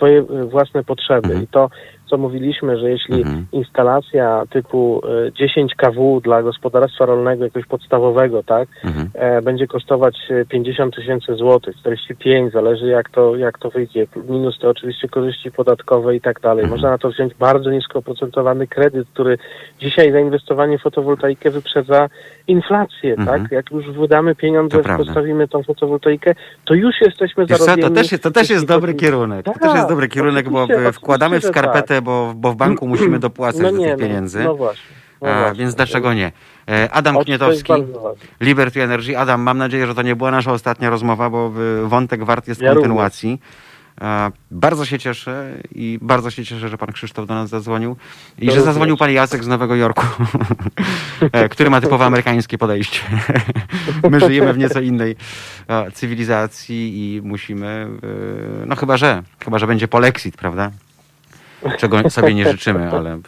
swoje y, własne potrzeby. Mhm. I to, co mówiliśmy, że jeśli Mhm. instalacja typu y, 10 kW dla gospodarstwa rolnego, jakiegoś podstawowego, tak, Mhm. e, będzie kosztować e, 50 tysięcy złotych, 45, zależy jak to, jak to wyjdzie, minus te oczywiście korzyści podatkowe i tak dalej. Mhm. Można na to wziąć bardzo nisko oprocentowany kredyt, który dzisiaj zainwestowanie w fotowoltaikę wyprzedza inflację, Mhm. tak? Jak już wydamy pieniądze, To postawimy tą fotowoltaikę, to już jesteśmy zarobieni. to też, to też jest dobry kierunek. To Tak, też jest dobry kierunek, bo wkładamy w skarpetę, bo, bo w banku (clears throat) musimy dopłacać No do tych no, pieniędzy. No właśnie. No A, właśnie. więc dlaczego nie? E, Adam O, Knietowski. Liberty Energy. Adam, mam nadzieję, że to nie była nasza ostatnia rozmowa, bo wątek wart jest Ja kontynuacji. E, Bardzo się cieszę i bardzo się cieszę, że pan Krzysztof do nas zadzwonił i To że zadzwonił pan Jacek z Nowego Jorku, (laughs) e, który ma typowo amerykańskie podejście. (laughs) My żyjemy w nieco innej e, cywilizacji i musimy, e, no chyba, że, chyba, że będzie polexit, prawda? Czego sobie nie życzymy, ale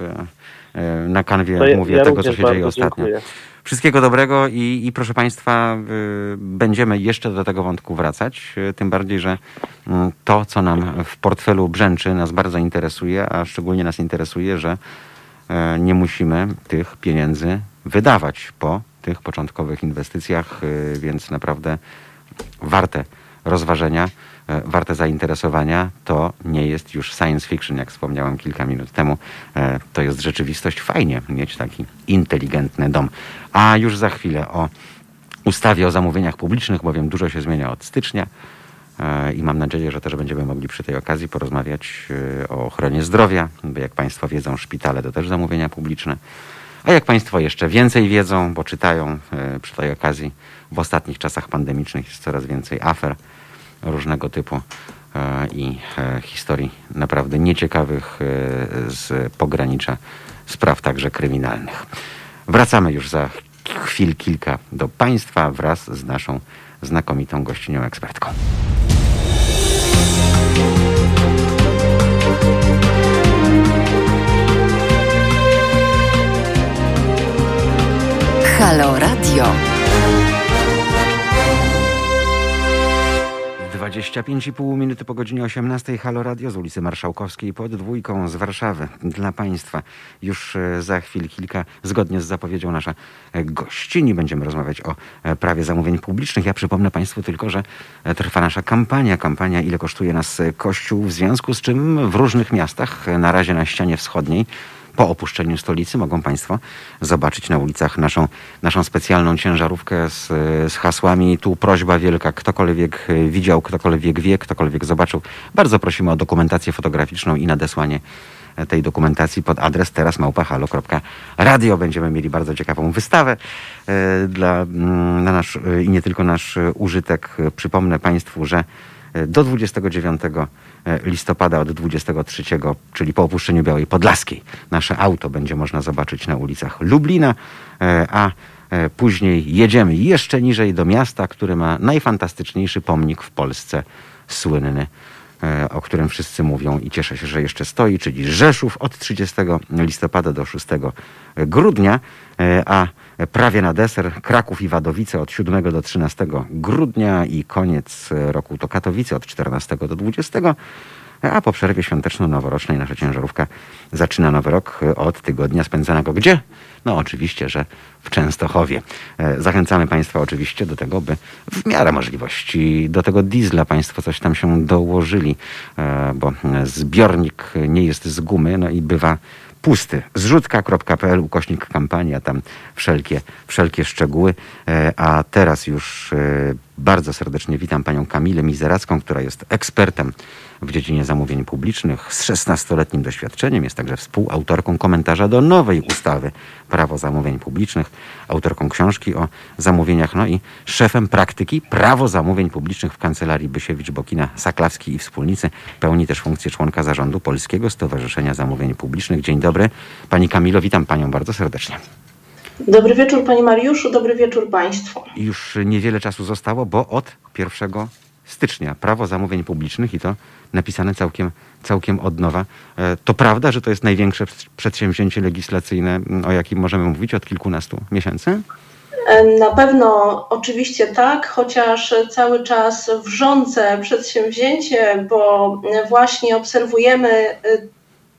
na kanwie ja- mówię ja tego, co się dzieje ostatnio. dziękuję. Wszystkiego dobrego i, i proszę Państwa, y, będziemy jeszcze do tego wątku wracać. Y, tym bardziej, że y, to, co nam w portfelu brzęczy, nas bardzo interesuje, a szczególnie nas interesuje, że y, nie musimy tych pieniędzy wydawać po tych początkowych inwestycjach, y, więc naprawdę warte rozważenia, e, warte zainteresowania. To nie jest już science fiction, jak wspomniałem kilka minut temu. E, To jest rzeczywistość. Fajnie mieć taki inteligentny dom. A już za chwilę o ustawie o zamówieniach publicznych, bowiem dużo się zmienia od stycznia. E, I mam nadzieję, że też będziemy mogli przy tej okazji porozmawiać e, o ochronie zdrowia, bo jak Państwo wiedzą, szpitale to też zamówienia publiczne. A jak Państwo jeszcze więcej wiedzą, bo czytają e, przy tej okazji, w ostatnich czasach pandemicznych jest coraz więcej afer różnego typu i historii naprawdę nieciekawych z pogranicza spraw także kryminalnych. Wracamy już za chwil kilka do Państwa wraz z naszą znakomitą gościnią ekspertką. Halo Radio. 25,5 minuty po godzinie 18 Halo Radio z ulicy Marszałkowskiej pod dwójką z Warszawy. Dla Państwa już e, za chwil kilka, zgodnie z zapowiedzią nasza e, gościni, będziemy rozmawiać o e, prawie zamówień publicznych. Ja przypomnę Państwu tylko, że trwa nasza kampania. Kampania Ile kosztuje nas Kościół, w związku z czym w różnych miastach, na razie na ścianie wschodniej, po opuszczeniu stolicy mogą Państwo zobaczyć na ulicach naszą, naszą specjalną ciężarówkę z, z hasłami tu prośba wielka, ktokolwiek widział, ktokolwiek wie, ktokolwiek zobaczył. Bardzo prosimy o dokumentację fotograficzną i nadesłanie tej dokumentacji pod adres teraz małpahalo.radio. Będziemy mieli bardzo ciekawą wystawę e, dla, mm, na nasz, i nie tylko nasz użytek. Przypomnę Państwu, że do 29 e, listopada od 23, czyli po opuszczeniu Białej Podlaskiej. Nasze auto będzie można zobaczyć na ulicach Lublina, e, a e, później jedziemy jeszcze niżej do miasta, które ma najfantastyczniejszy pomnik w Polsce, słynny o którym wszyscy mówią i cieszę się, że jeszcze stoi, czyli Rzeszów od 30 listopada do 6 grudnia, a prawie na deser Kraków i Wadowice od 7 do 13 grudnia i koniec roku to Katowice od 14 do 20. A po przerwie świąteczno-noworocznej nasza ciężarówka zaczyna nowy rok od tygodnia spędzonego gdzie? No oczywiście, że w Częstochowie. E, zachęcamy Państwa oczywiście do tego, by w miarę możliwości do tego diesla Państwo coś tam się dołożyli, e, bo zbiornik nie jest z gumy, no i bywa pusty. Zrzutka.pl, ukośnik kampania, tam wszelkie, wszelkie szczegóły. E, a teraz już bardzo serdecznie witam panią Kamilę Mizeracką, która jest ekspertem w dziedzinie zamówień publicznych z 16-letnim doświadczeniem. Jest także współautorką komentarza do nowej ustawy Prawo zamówień publicznych, autorką książki o zamówieniach, no i szefem praktyki Prawo zamówień publicznych w kancelarii Bysiewicz-Bokina, Saklawski i Wspólnicy. Pełni też funkcję członka zarządu Polskiego Stowarzyszenia Zamówień Publicznych. Dzień dobry. Pani Kamilo, witam panią bardzo serdecznie. Dobry wieczór Panie Mariuszu, dobry wieczór Państwu. Już niewiele czasu zostało, bo od 1 stycznia prawo zamówień publicznych i to napisane całkiem, całkiem od nowa. E, to prawda, że to jest największe przedsięwzięcie legislacyjne, o jakim możemy mówić od kilkunastu miesięcy? E, na pewno oczywiście tak, chociaż cały czas wrzące przedsięwzięcie, bo właśnie obserwujemy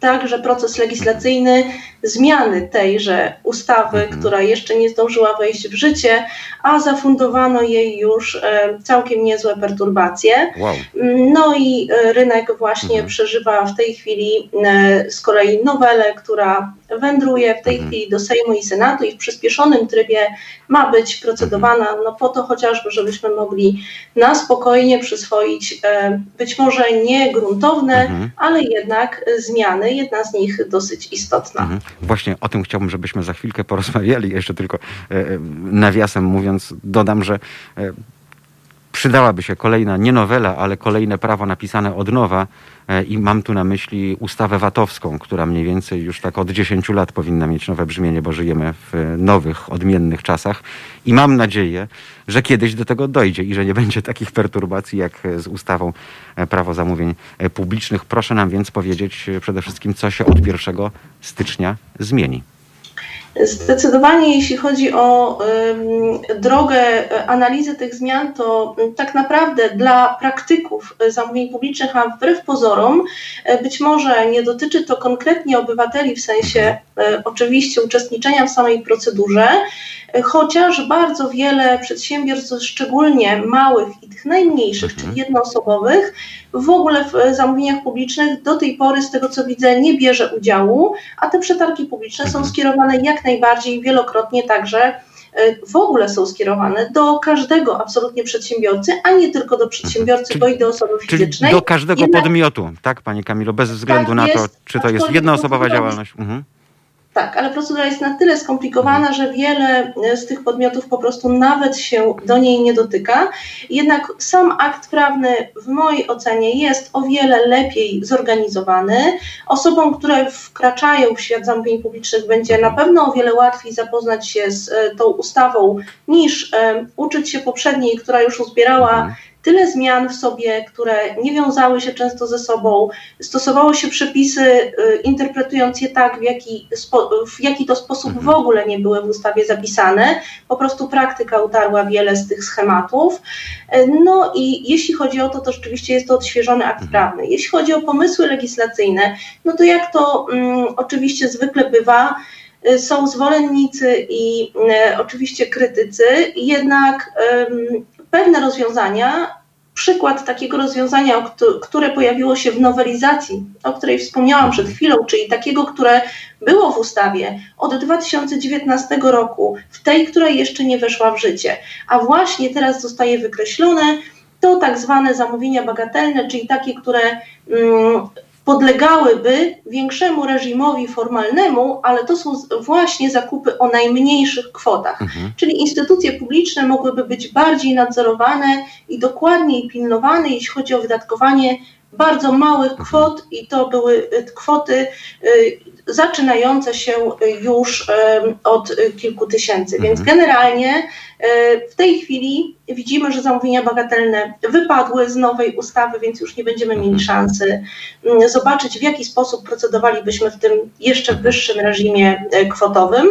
e, także proces legislacyjny zmiany tejże ustawy, mhm. która jeszcze nie zdążyła wejść w życie, a zafundowano jej już e, całkiem niezłe perturbacje. Wow. No i e, rynek właśnie mhm. przeżywa w tej chwili e, z kolei nowelę, która wędruje w tej mhm. chwili do Sejmu i Senatu i w przyspieszonym trybie ma być procedowana, no po to chociażby, żebyśmy mogli na spokojnie przyswoić być może nie gruntowne, ale jednak zmiany, jedna z nich dosyć istotna. Właśnie o tym chciałbym, żebyśmy za chwilkę porozmawiali. Jeszcze tylko e, e, nawiasem mówiąc, dodam, że e, przydałaby się kolejna, nie nowela, ale kolejne prawo napisane od nowa. I mam tu na myśli ustawę VAT-owską, która mniej więcej już tak od 10 lat powinna mieć nowe brzmienie, bo żyjemy w nowych, odmiennych czasach. I mam nadzieję, że kiedyś do tego dojdzie i że nie będzie takich perturbacji jak z ustawą prawo zamówień publicznych. Proszę nam więc powiedzieć przede wszystkim, co się od 1 stycznia zmieni. Zdecydowanie, jeśli chodzi o drogę analizy tych zmian, to tak naprawdę dla praktyków zamówień publicznych, a wbrew pozorom, e, być może nie dotyczy to konkretnie obywateli w sensie e, oczywiście uczestniczenia w samej procedurze, chociaż bardzo wiele przedsiębiorstw, szczególnie małych i tych najmniejszych, mhm. czyli jednoosobowych, w ogóle w zamówieniach publicznych do tej pory, z tego co widzę, nie bierze udziału, a te przetargi publiczne są mhm. skierowane jak najbardziej wielokrotnie także w ogóle są skierowane do każdego absolutnie przedsiębiorcy, a nie tylko do przedsiębiorcy, Czyli- bo i do osoby Czyli fizycznej. do każdego Jednak- podmiotu, tak, Pani Kamilo, bez względu Tak na to, jest, czy to jest jednoosobowa działalność. Mhm. Tak, ale procedura jest na tyle skomplikowana, że wiele e, z tych podmiotów po prostu nawet się do niej nie dotyka. Jednak sam akt prawny w mojej ocenie jest o wiele lepiej zorganizowany. Osobom, które wkraczają w świat zamówień publicznych będzie na pewno o wiele łatwiej zapoznać się z e, tą ustawą niż e, uczyć się poprzedniej, która już uzbierała Mhm. Tyle zmian w sobie, które nie wiązały się często ze sobą. Stosowało się przepisy, y, interpretując je tak, w jaki, w jaki to sposób Mhm. w ogóle nie były w ustawie zapisane. Po prostu praktyka utarła wiele z tych schematów. Y, No i jeśli chodzi o to, to rzeczywiście jest to odświeżony akt Mhm. prawny. Jeśli chodzi o pomysły legislacyjne, no to jak to mm, oczywiście zwykle bywa, y, są zwolennicy i y, oczywiście krytycy, jednak pewne rozwiązania, przykład takiego rozwiązania, które pojawiło się w nowelizacji, o której wspomniałam przed chwilą, czyli takiego, które było w ustawie od 2019 roku, w tej, która jeszcze nie weszła w życie, a właśnie teraz zostaje wykreślone, to tak zwane zamówienia bagatelne, czyli takie, które mm, podlegałyby większemu reżimowi formalnemu, ale to są właśnie zakupy o najmniejszych kwotach. Mhm. Czyli instytucje publiczne mogłyby być bardziej nadzorowane i dokładniej pilnowane, jeśli chodzi o wydatkowanie bardzo małych kwot i to były y, kwoty y, zaczynające się już od kilku tysięcy. Więc Mhm. generalnie y, w tej chwili widzimy, że zamówienia bagatelne wypadły z nowej ustawy, więc już nie będziemy mieli Mhm. szansy mm, zobaczyć, w jaki sposób procedowalibyśmy w tym jeszcze wyższym reżimie kwotowym.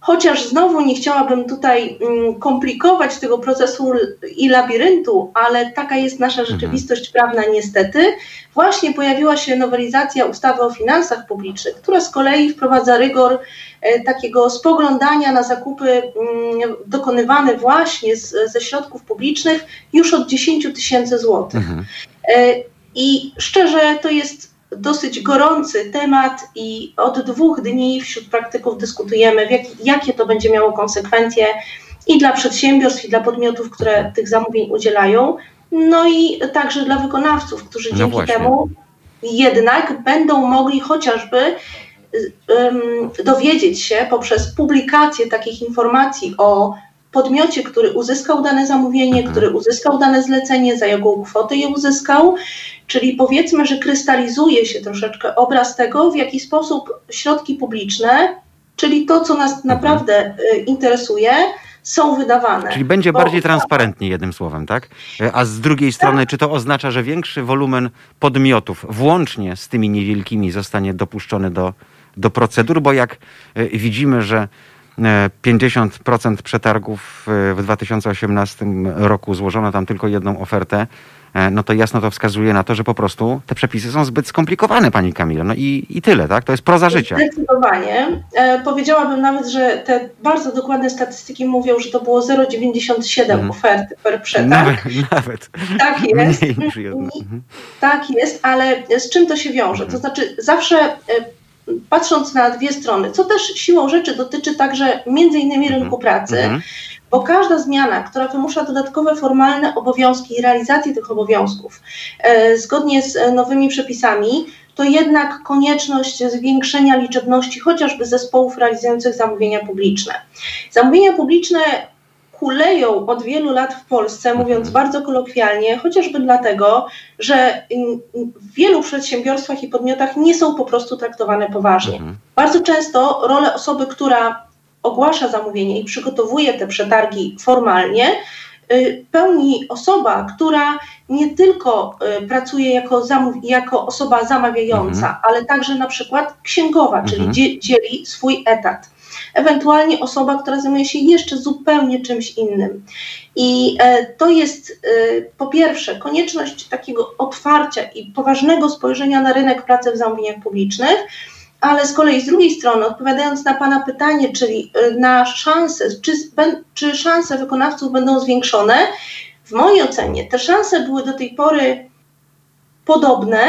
Chociaż znowu nie chciałabym tutaj mm, komplikować tego procesu i labiryntu, ale taka jest nasza Mhm. rzeczywistość prawna niestety. Właśnie pojawiła się nowelizacja ustawy o finansach publicznych, która z kolei wprowadza rygor e, takiego spoglądania na zakupy mm, dokonywane właśnie z, ze środków publicznych już od 10 tysięcy złotych. Mhm. E, I szczerze to jest dosyć gorący temat i od dwóch dni wśród praktyków dyskutujemy, jak, jakie to będzie miało konsekwencje i dla przedsiębiorstw, i dla podmiotów, które tych zamówień udzielają, no i także dla wykonawców, którzy No dzięki temu jednak będą mogli chociażby ym, dowiedzieć się poprzez publikację takich informacji o podmiocie, który uzyskał dane zamówienie, Mhm. który uzyskał dane zlecenie, za jaką kwotę je uzyskał, czyli powiedzmy, że krystalizuje się troszeczkę obraz tego, w jaki sposób środki publiczne, czyli to, co nas naprawdę y, interesuje, są wydawane. Czyli będzie Bo- bardziej transparentnie, jednym słowem, tak? E, A z drugiej strony, czy to oznacza, że większy wolumen podmiotów, włącznie z tymi niewielkimi, zostanie dopuszczony do, do procedur? Bo jak e, widzimy, że 50% przetargów e, w 2018 roku złożono tam tylko jedną ofertę, e, no to jasno to wskazuje na to, że po prostu te przepisy są zbyt skomplikowane, pani Kamilo. No i, i tyle, tak? To jest proza życia. Zdecydowanie. E, powiedziałabym nawet, że te bardzo dokładne statystyki mówią, że to było 0,97 Mhm. oferty per przetarg. Nawet, nawet Tak (laughs) jest. mniej niż. Mhm. Tak jest, ale z czym to się wiąże? To znaczy zawsze e, patrząc na dwie strony, co też siłą rzeczy dotyczy także między innymi rynku pracy, Mhm. bo każda zmiana, która wymusza dodatkowe formalne obowiązki i realizację tych obowiązków e, zgodnie z e, nowymi przepisami, to jednak konieczność zwiększenia liczebności chociażby zespołów realizujących zamówienia publiczne. Zamówienia publiczne kuleją od wielu lat w Polsce, mówiąc bardzo kolokwialnie, chociażby dlatego, że w wielu przedsiębiorstwach i podmiotach nie są po prostu traktowane poważnie. Mhm. Bardzo często rolę osoby, która ogłasza zamówienie i przygotowuje te przetargi formalnie, y, pełni osoba, która nie tylko y, pracuje jako, jako osoba zamawiająca, ale także na przykład księgowa, czyli Mhm. dzie- dzieli swój etat. Ewentualnie osoba, która zajmuje się jeszcze zupełnie czymś innym. I e, to jest e, po pierwsze konieczność takiego otwarcia i poważnego spojrzenia na rynek pracy w zamówieniach publicznych, ale z kolei z drugiej strony, odpowiadając na Pana pytanie, czyli e, na szanse, czy, czy szanse wykonawców będą zwiększone, w mojej ocenie te szanse były do tej pory podobne,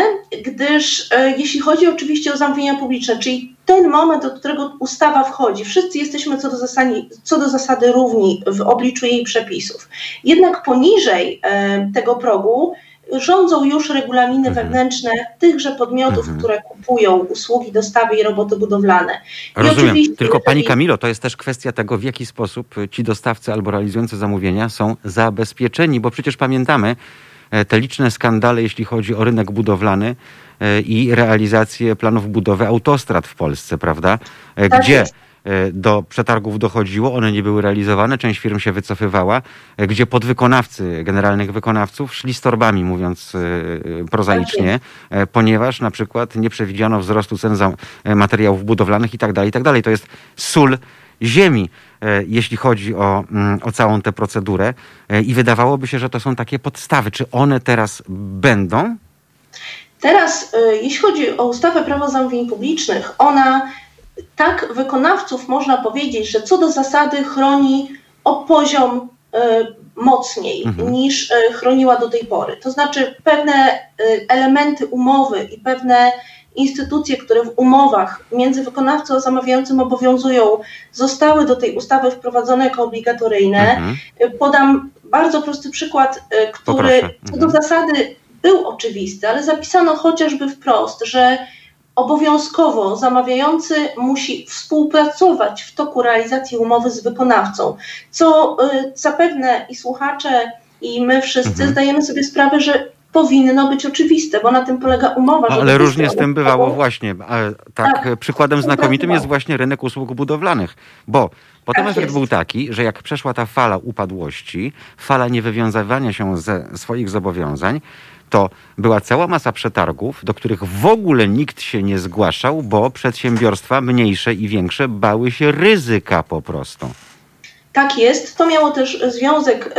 gdyż e, jeśli chodzi oczywiście o zamówienia publiczne, czyli ten moment, do którego ustawa wchodzi, wszyscy jesteśmy co do, zasady, co do zasady równi w obliczu jej przepisów. Jednak poniżej e, tego progu rządzą już regulaminy Mhm. wewnętrzne tychże podmiotów, Mhm. które kupują usługi, dostawy i roboty budowlane. I Rozumiem. Tylko pani jeżeli- Kamilo, to jest też kwestia tego, w jaki sposób ci dostawcy albo realizujący zamówienia są zabezpieczeni, bo przecież pamiętamy te liczne skandale, jeśli chodzi o rynek budowlany e, i realizację planów budowy autostrad w Polsce, prawda? E, Tak Gdzie e, do przetargów dochodziło, one nie były realizowane, część firm się wycofywała, e, gdzie podwykonawcy, generalnych wykonawców szli z torbami, mówiąc e, e, prozaicznie, e, ponieważ na przykład nie przewidziano wzrostu cen e, materiałów budowlanych i tak dalej, i tak dalej. To jest sól ziemi, e, jeśli chodzi o, mm, o całą tę procedurę E, i wydawałoby się, że to są takie podstawy. Czy one teraz będą? Teraz, y, jeśli chodzi o ustawę prawo zamówień publicznych, ona tak wykonawców można powiedzieć, że co do zasady chroni o poziom mocniej Mhm. niż chroniła do tej pory. To znaczy pewne elementy umowy i pewne instytucje, które w umowach między wykonawcą a zamawiającym obowiązują, zostały do tej ustawy wprowadzone jako obligatoryjne. Mhm. Podam bardzo prosty przykład, y, który co do Mhm. zasady był oczywisty, ale zapisano chociażby wprost, że obowiązkowo zamawiający musi współpracować w toku realizacji umowy z wykonawcą, co y, zapewne i słuchacze, i my wszyscy Mhm. zdajemy sobie sprawę, że powinno być oczywiste, bo na tym polega umowa. Ale różnie z tym bywało mogą- właśnie. Tak, Tak, przykładem znakomitym jest właśnie rynek usług budowlanych, bo potem Tak efekt jest. był taki, że jak przeszła ta fala upadłości, fala niewywiązywania się ze swoich zobowiązań, to była cała masa przetargów, do których w ogóle nikt się nie zgłaszał, bo przedsiębiorstwa mniejsze i większe bały się ryzyka po prostu. Tak jest. To miało też związek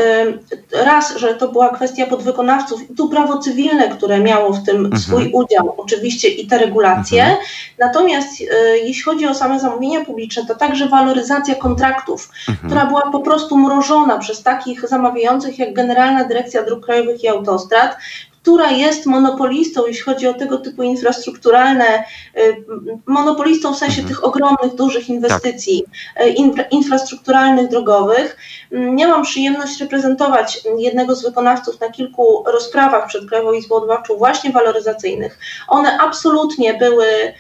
y, raz, że to była kwestia podwykonawców i tu prawo cywilne, które miało w tym Mhm. swój udział, oczywiście i te regulacje. Mhm. Natomiast y, jeśli chodzi o same zamówienia publiczne, to także waloryzacja kontraktów, Mhm. która była po prostu mrożona przez takich zamawiających jak Generalna Dyrekcja Dróg Krajowych i Autostrad, która jest monopolistą, jeśli chodzi o tego typu infrastrukturalne, y, monopolistą w sensie Mhm. tych ogromnych, dużych inwestycji y, infra, infrastrukturalnych, drogowych. Mm, Miałam przyjemność reprezentować jednego z wykonawców na kilku rozprawach przed Krajową Izbą Odwoławczą, właśnie waloryzacyjnych. One absolutnie były mm,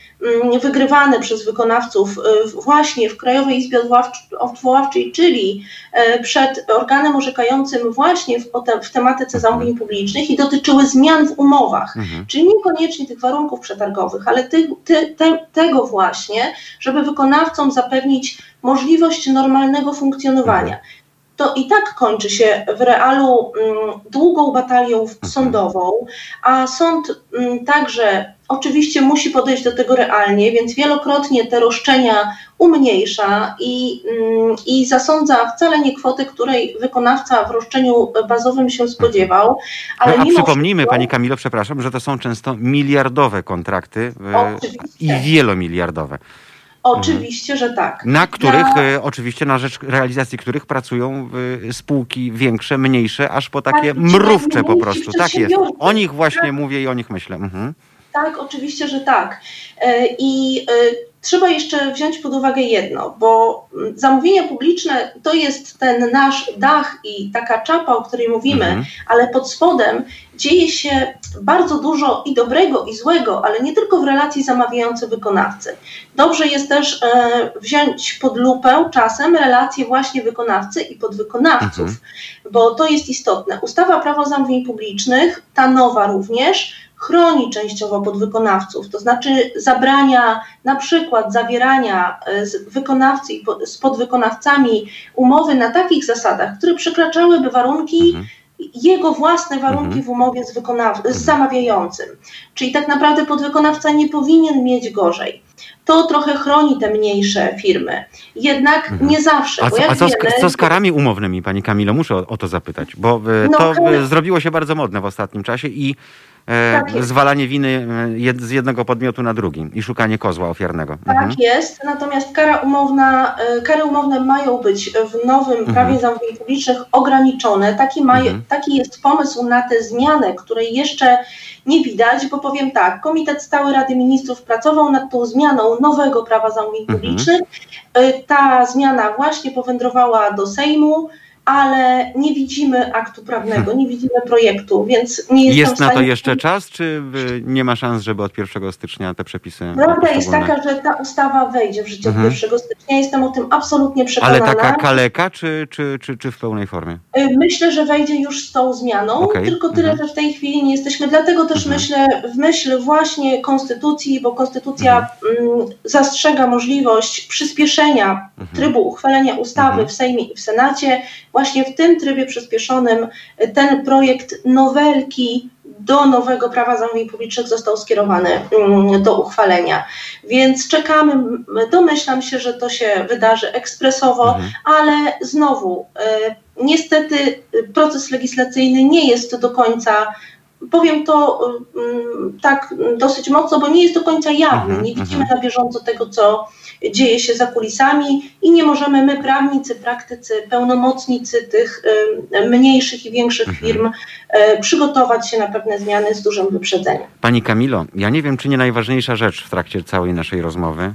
wygrywane przez wykonawców y, właśnie w Krajowej Izbie Odwoławcz- Odwoławczej, czyli e, przed organem orzekającym właśnie w, tematyce zamówień publicznych i dotyczyły zmian w umowach. Mhm. Czyli niekoniecznie tych warunków przetargowych, ale tych, ty, te, tego właśnie, żeby wykonawcom zapewnić możliwość normalnego funkcjonowania. To i tak kończy się w realu mm, długą batalią sądową, a sąd mm, także oczywiście musi podejść do tego realnie, więc wielokrotnie te roszczenia umniejsza i, mm, i zasądza wcale nie kwotę, której wykonawca w roszczeniu bazowym się spodziewał. Ale A mimo przypomnijmy, Pani Kamilo, przepraszam, że to są często miliardowe kontrakty Oczywiście. i wielomiliardowe, Oczywiście, że tak. na których, Ja- e, oczywiście na rzecz realizacji których pracują spółki większe, mniejsze, aż po takie Tak, mrówcze po prostu. Tak jest. O nich właśnie mówię i o nich myślę. Mhm. Tak, oczywiście, że tak. E, I e, trzeba jeszcze wziąć pod uwagę jedno, bo mm, zamówienia publiczne to jest ten nasz dach i taka czapa, o której mówimy, Mhm. ale pod spodem dzieje się bardzo dużo i dobrego, i złego, ale nie tylko w relacji zamawiający-wykonawcy. Dobrze jest też e, wziąć pod lupę czasem relacje właśnie wykonawcy i podwykonawców, Mhm. bo to jest istotne. Ustawa Prawo Zamówień Publicznych, ta nowa również, chroni częściowo podwykonawców, to znaczy zabrania na przykład zawierania e, z wykonawcy i z podwykonawcami umowy na takich zasadach, które przekraczałyby warunki Mhm. jego własne warunki Mhm. w umowie z, wykonaw- z zamawiającym. Czyli tak naprawdę podwykonawca nie powinien mieć gorzej. To trochę chroni te mniejsze firmy. Jednak Mhm. nie zawsze, A co, a co, z, wiemy, co z karami umownymi, Pani Kamilo? Muszę o, o to zapytać, bo e, No, to e, zrobiło się bardzo modne w ostatnim czasie i Tak jest. zwalanie winy e, z jednego podmiotu na drugi i szukanie kozła ofiarnego. Mhm. Tak jest, natomiast kara umowna, e, kary umowne mają być w nowym Mhm. prawie zamówień publicznych ograniczone. Taki, ma, Mhm. taki jest pomysł na tę zmianę, której jeszcze nie widać, bo powiem tak, Komitet Stały Rady Ministrów pracował nad tą zmianą nowego prawa zamówień Mhm. publicznych. E, Ta zmiana właśnie powędrowała do Sejmu, ale nie widzimy aktu prawnego, nie widzimy projektu, więc nie jestem Jest w na to stanie jeszcze czas, czy nie ma szans, żeby od 1 stycznia te przepisy Prawda jest poszczególne- taka, że ta ustawa wejdzie w życie Mhm. od 1 stycznia. Jestem o tym absolutnie Ale przekonana. taka kaleka, czy, czy, czy, czy w pełnej formie? Y, Myślę, że wejdzie już z tą zmianą, Okej. tylko tyle, Mhm. że w tej chwili nie jesteśmy. Dlatego też Mhm. myślę, w myśl właśnie konstytucji, bo konstytucja mm, zastrzega możliwość przyspieszenia Mhm. trybu uchwalenia ustawy Mhm. w Sejmie i w Senacie. Właśnie w tym trybie przyspieszonym y, ten projekt nowelki do nowego prawa zamówień publicznych został skierowany mm, do uchwalenia. Więc czekamy, domyślam się, że to się wydarzy ekspresowo, Mhm. ale znowu, e, niestety e, proces legislacyjny nie jest do końca, powiem to mm, tak dosyć mocno, bo nie jest do końca jawny. Mhm, Nie widzimy mhm. na bieżąco tego, co dzieje się za kulisami i nie możemy my, prawnicy, praktycy, pełnomocnicy tych mniejszych i większych Mhm. firm e, przygotować się na pewne zmiany z dużym wyprzedzeniem. Pani Kamilo, ja nie wiem, czy nie najważniejsza rzecz w trakcie całej naszej rozmowy.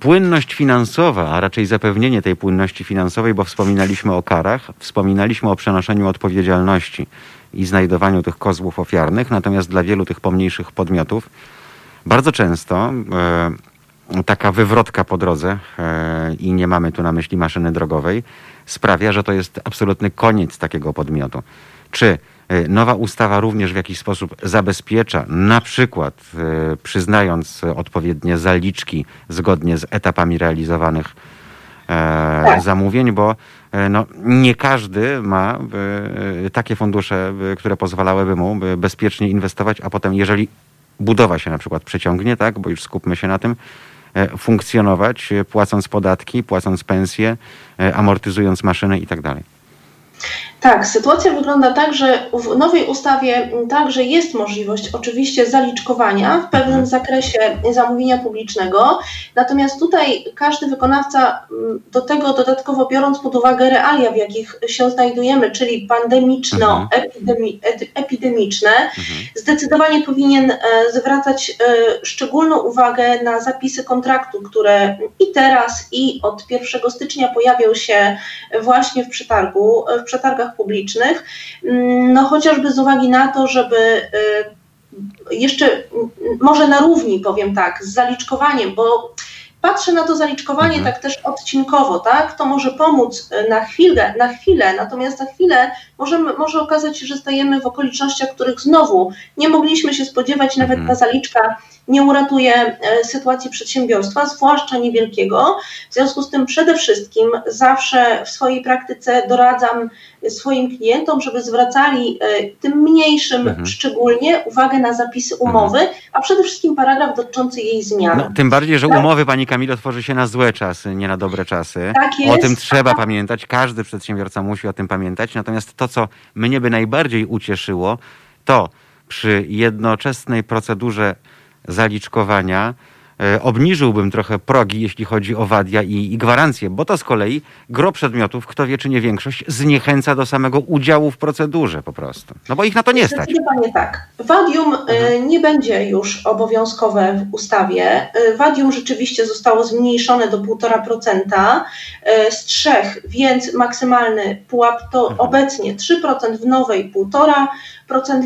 Płynność finansowa, a raczej zapewnienie tej płynności finansowej, bo wspominaliśmy o karach, wspominaliśmy o przenoszeniu odpowiedzialności i znajdowaniu tych kozłów ofiarnych, natomiast dla wielu tych pomniejszych podmiotów bardzo często e, taka wywrotka po drodze e, i nie mamy tu na myśli maszyny drogowej, sprawia, że to jest absolutny koniec takiego podmiotu. Czy e, nowa ustawa również w jakiś sposób zabezpiecza, na przykład przyznając odpowiednie zaliczki zgodnie z etapami realizowanych Tak. zamówień, bo e, no, nie każdy ma e, takie fundusze, e, które pozwalałyby mu e, bezpiecznie inwestować, a potem jeżeli budowa się na przykład przeciągnie, tak, bo już skupmy się na tym, e, funkcjonować, e, płacąc podatki, płacąc pensje, e, amortyzując maszyny i tak dalej. Tak, sytuacja wygląda tak, że w nowej ustawie także jest możliwość oczywiście zaliczkowania w pewnym Mhm. zakresie zamówienia publicznego, natomiast tutaj każdy wykonawca m, do tego dodatkowo biorąc pod uwagę realia, w jakich się znajdujemy, czyli pandemiczno-epidemiczne, Mhm. zdecydowanie powinien e, zwracać e, szczególną uwagę na zapisy kontraktu, które i teraz, i od 1 stycznia pojawią się właśnie w przetargu, w przetargach publicznych, Mm, no chociażby z uwagi na to, żeby e, jeszcze mm, może na równi, powiem tak, z zaliczkowaniem, bo patrzę na to zaliczkowanie Mhm. tak też odcinkowo, tak? To może pomóc e, na chwilę, na chwilę, natomiast za chwilę możemy, może okazać się, że stajemy w okolicznościach, których znowu nie mogliśmy się spodziewać, nawet Mhm. ta zaliczka nie uratuje e, sytuacji przedsiębiorstwa, zwłaszcza niewielkiego. W związku z tym przede wszystkim zawsze w swojej praktyce doradzam swoim klientom, żeby zwracali e, tym mniejszym Mhm. szczególnie uwagę na zapisy umowy, a przede wszystkim paragraf dotyczący jej zmiany. No, tym bardziej, że Tak. umowy, pani Kamilo, tworzy się na złe czasy, nie na dobre czasy. Tak O jest. tym trzeba pamiętać, każdy przedsiębiorca musi o tym pamiętać. Natomiast to, co mnie by najbardziej ucieszyło, to przy jednoczesnej procedurze zaliczkowania e, obniżyłbym trochę progi, jeśli chodzi o wadia i, i gwarancje, bo to z kolei gro przedmiotów, kto wie czy nie większość, zniechęca do samego udziału w procedurze po prostu. No bo ich na to nie stać. Zdecydowanie tak. Wadium e, nie będzie już obowiązkowe w ustawie. E, Wadium rzeczywiście zostało zmniejszone do 1,5% e, z 3, więc maksymalny pułap to Mhm. obecnie 3%, w nowej 1,5%,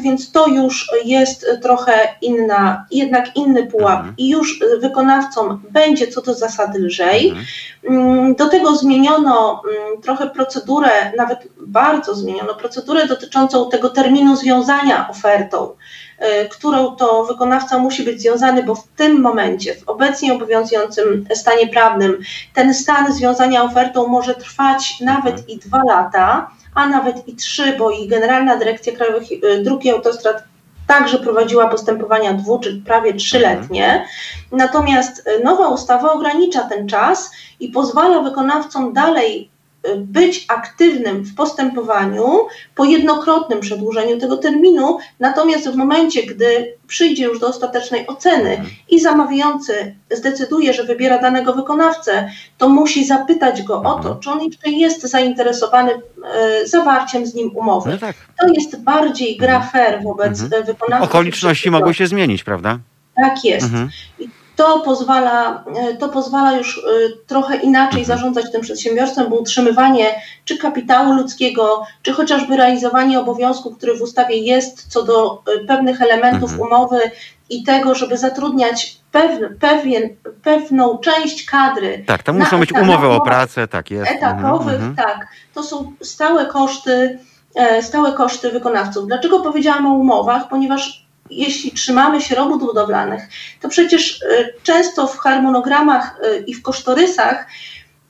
więc to już jest trochę inna, jednak inny pułap Mhm. i już wykonawcom będzie co do zasady lżej. Mhm. Mm, Do tego zmieniono mm, trochę procedurę, nawet bardzo zmieniono procedurę dotyczącą tego terminu związania ofertą, y, którą to wykonawca musi być związany, bo w tym momencie, w obecnie obowiązującym stanie prawnym, ten stan związania ofertą może trwać nawet i dwa lata, a nawet i trzy, bo i Generalna Dyrekcja Krajowych y, Dróg i Autostrad także prowadziła postępowania dwu czy prawie trzyletnie. Natomiast y, nowa ustawa ogranicza ten czas i pozwala wykonawcom dalej być aktywnym w postępowaniu po jednokrotnym przedłużeniu tego terminu, natomiast w momencie, gdy przyjdzie już do ostatecznej oceny i zamawiający zdecyduje, że wybiera danego wykonawcę, to musi zapytać go o to, czy on jeszcze jest zainteresowany e, zawarciem z nim umowy. No tak. To jest bardziej gra fair wobec Mhm. mhm. wykonawcy. Okoliczności mogły się zmienić, prawda? Tak jest. Mhm. To pozwala, e, to pozwala już e, trochę inaczej Mhm. zarządzać tym przedsiębiorstwem, bo utrzymywanie czy kapitału ludzkiego, czy chociażby realizowanie obowiązku, który w ustawie jest co do e, pewnych elementów Mhm. umowy i tego, żeby zatrudniać pewien, pewną część kadry Tak, to muszą być umowy o pracę, tak jest. etapowych, Mhm, tak, to są stałe koszty, stałe koszty wykonawców. Dlaczego powiedziałam o umowach? Ponieważ jeśli trzymamy się robót budowlanych, to przecież e, często w harmonogramach e, i w kosztorysach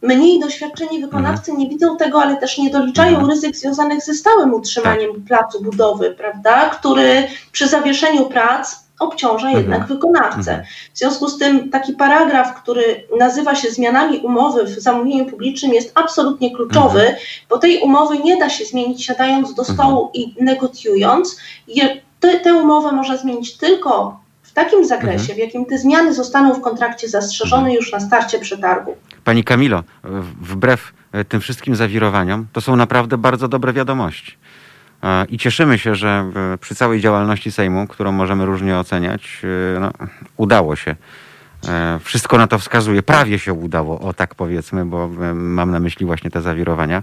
mniej doświadczeni wykonawcy nie widzą tego, ale też nie doliczają Mhm. ryzyk związanych ze stałym utrzymaniem placu budowy, prawda, który przy zawieszeniu prac obciąża Mhm. jednak wykonawcę. Mhm. W związku z tym taki paragraf, który nazywa się zmianami umowy w zamówieniu publicznym jest absolutnie kluczowy, Mhm. bo tej umowy nie da się zmienić siadając do stołu i negocjując. Je, te, tę umowę można zmienić tylko w takim zakresie, Mhm. w jakim te zmiany zostaną w kontrakcie zastrzeżone już na starcie przetargu. Pani Kamilo, wbrew e, tym wszystkim zawirowaniom, to są naprawdę bardzo dobre wiadomości. E, I cieszymy się, że e, przy całej działalności Sejmu, którą możemy różnie oceniać, no, udało się. E, Wszystko na to wskazuje. Prawie się udało, o tak powiedzmy, bo e, mam na myśli właśnie te zawirowania.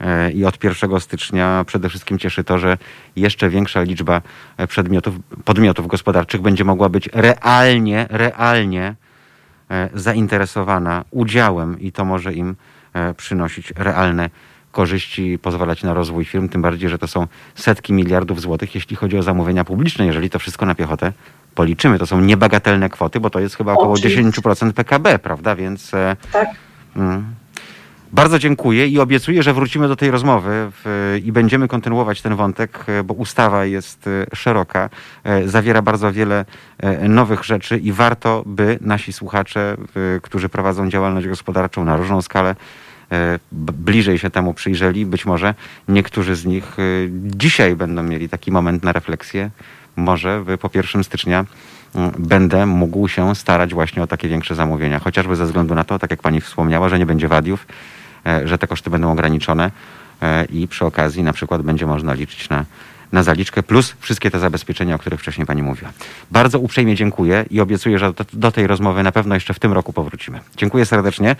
E, I od 1 stycznia przede wszystkim cieszy to, że jeszcze większa liczba przedmiotów, podmiotów gospodarczych będzie mogła być realnie, realnie zainteresowana udziałem i to może im przynosić realne korzyści pozwalać na rozwój firm, tym bardziej, że to są setki miliardów złotych, jeśli chodzi o zamówienia publiczne. Jeżeli to wszystko na piechotę policzymy, to są niebagatelne kwoty, bo to jest chyba około Oczywiście. 10% PKB, prawda? Więc e, Tak. mm, bardzo dziękuję i obiecuję, że wrócimy do tej rozmowy w, i będziemy kontynuować ten wątek, e, bo ustawa jest e, szeroka, zawiera bardzo wiele nowych rzeczy i warto, by nasi słuchacze, którzy prowadzą działalność gospodarczą na różną skalę, bliżej się temu przyjrzeli. Być może niektórzy z nich dzisiaj będą mieli taki moment na refleksję. Może po 1 stycznia mm, będę mógł się starać właśnie o takie większe zamówienia. Chociażby ze względu na to, tak jak pani wspomniała, że nie będzie wadiów, e, że te koszty będą ograniczone e, i przy okazji na przykład będzie można liczyć na, na zaliczkę plus wszystkie te zabezpieczenia, o których wcześniej pani mówiła. Bardzo uprzejmie dziękuję i obiecuję, że do, do tej rozmowy na pewno jeszcze w tym roku powrócimy. Dziękuję serdecznie.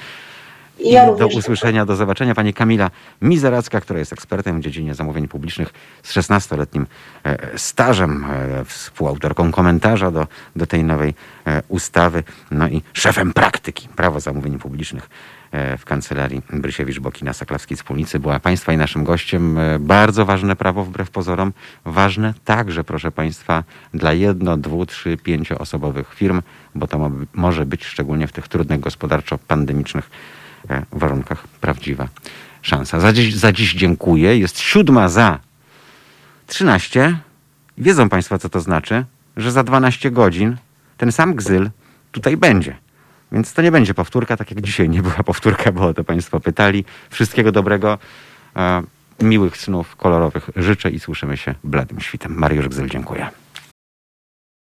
I ja do również usłyszenia, do zobaczenia. Pani Kamila Mizeracka, która jest ekspertem w dziedzinie zamówień publicznych z 16-letnim e, stażem, e, współautorką komentarza do, do tej nowej e, ustawy, no i szefem praktyki prawa zamówień publicznych w kancelarii Brysiewicz-Bokina Saklawskiej Wspólnicy była Państwa i naszym gościem. Bardzo ważne prawo wbrew pozorom, ważne także, proszę Państwa, dla jedno, dwu, trzy, pięcioosobowych firm, bo to mo- może być szczególnie w tych trudnych gospodarczo-pandemicznych warunkach prawdziwa szansa. Za dziś, za dziś dziękuję. Jest siódma za 13. Wiedzą Państwo, co to znaczy? Że za 12 godzin ten sam gzyl tutaj będzie. Więc to nie będzie powtórka, tak jak dzisiaj nie była powtórka, bo o to Państwo pytali. Wszystkiego dobrego, e, miłych snów kolorowych życzę i słyszymy się bladym świtem. Mariusz Gzyl, dziękuję.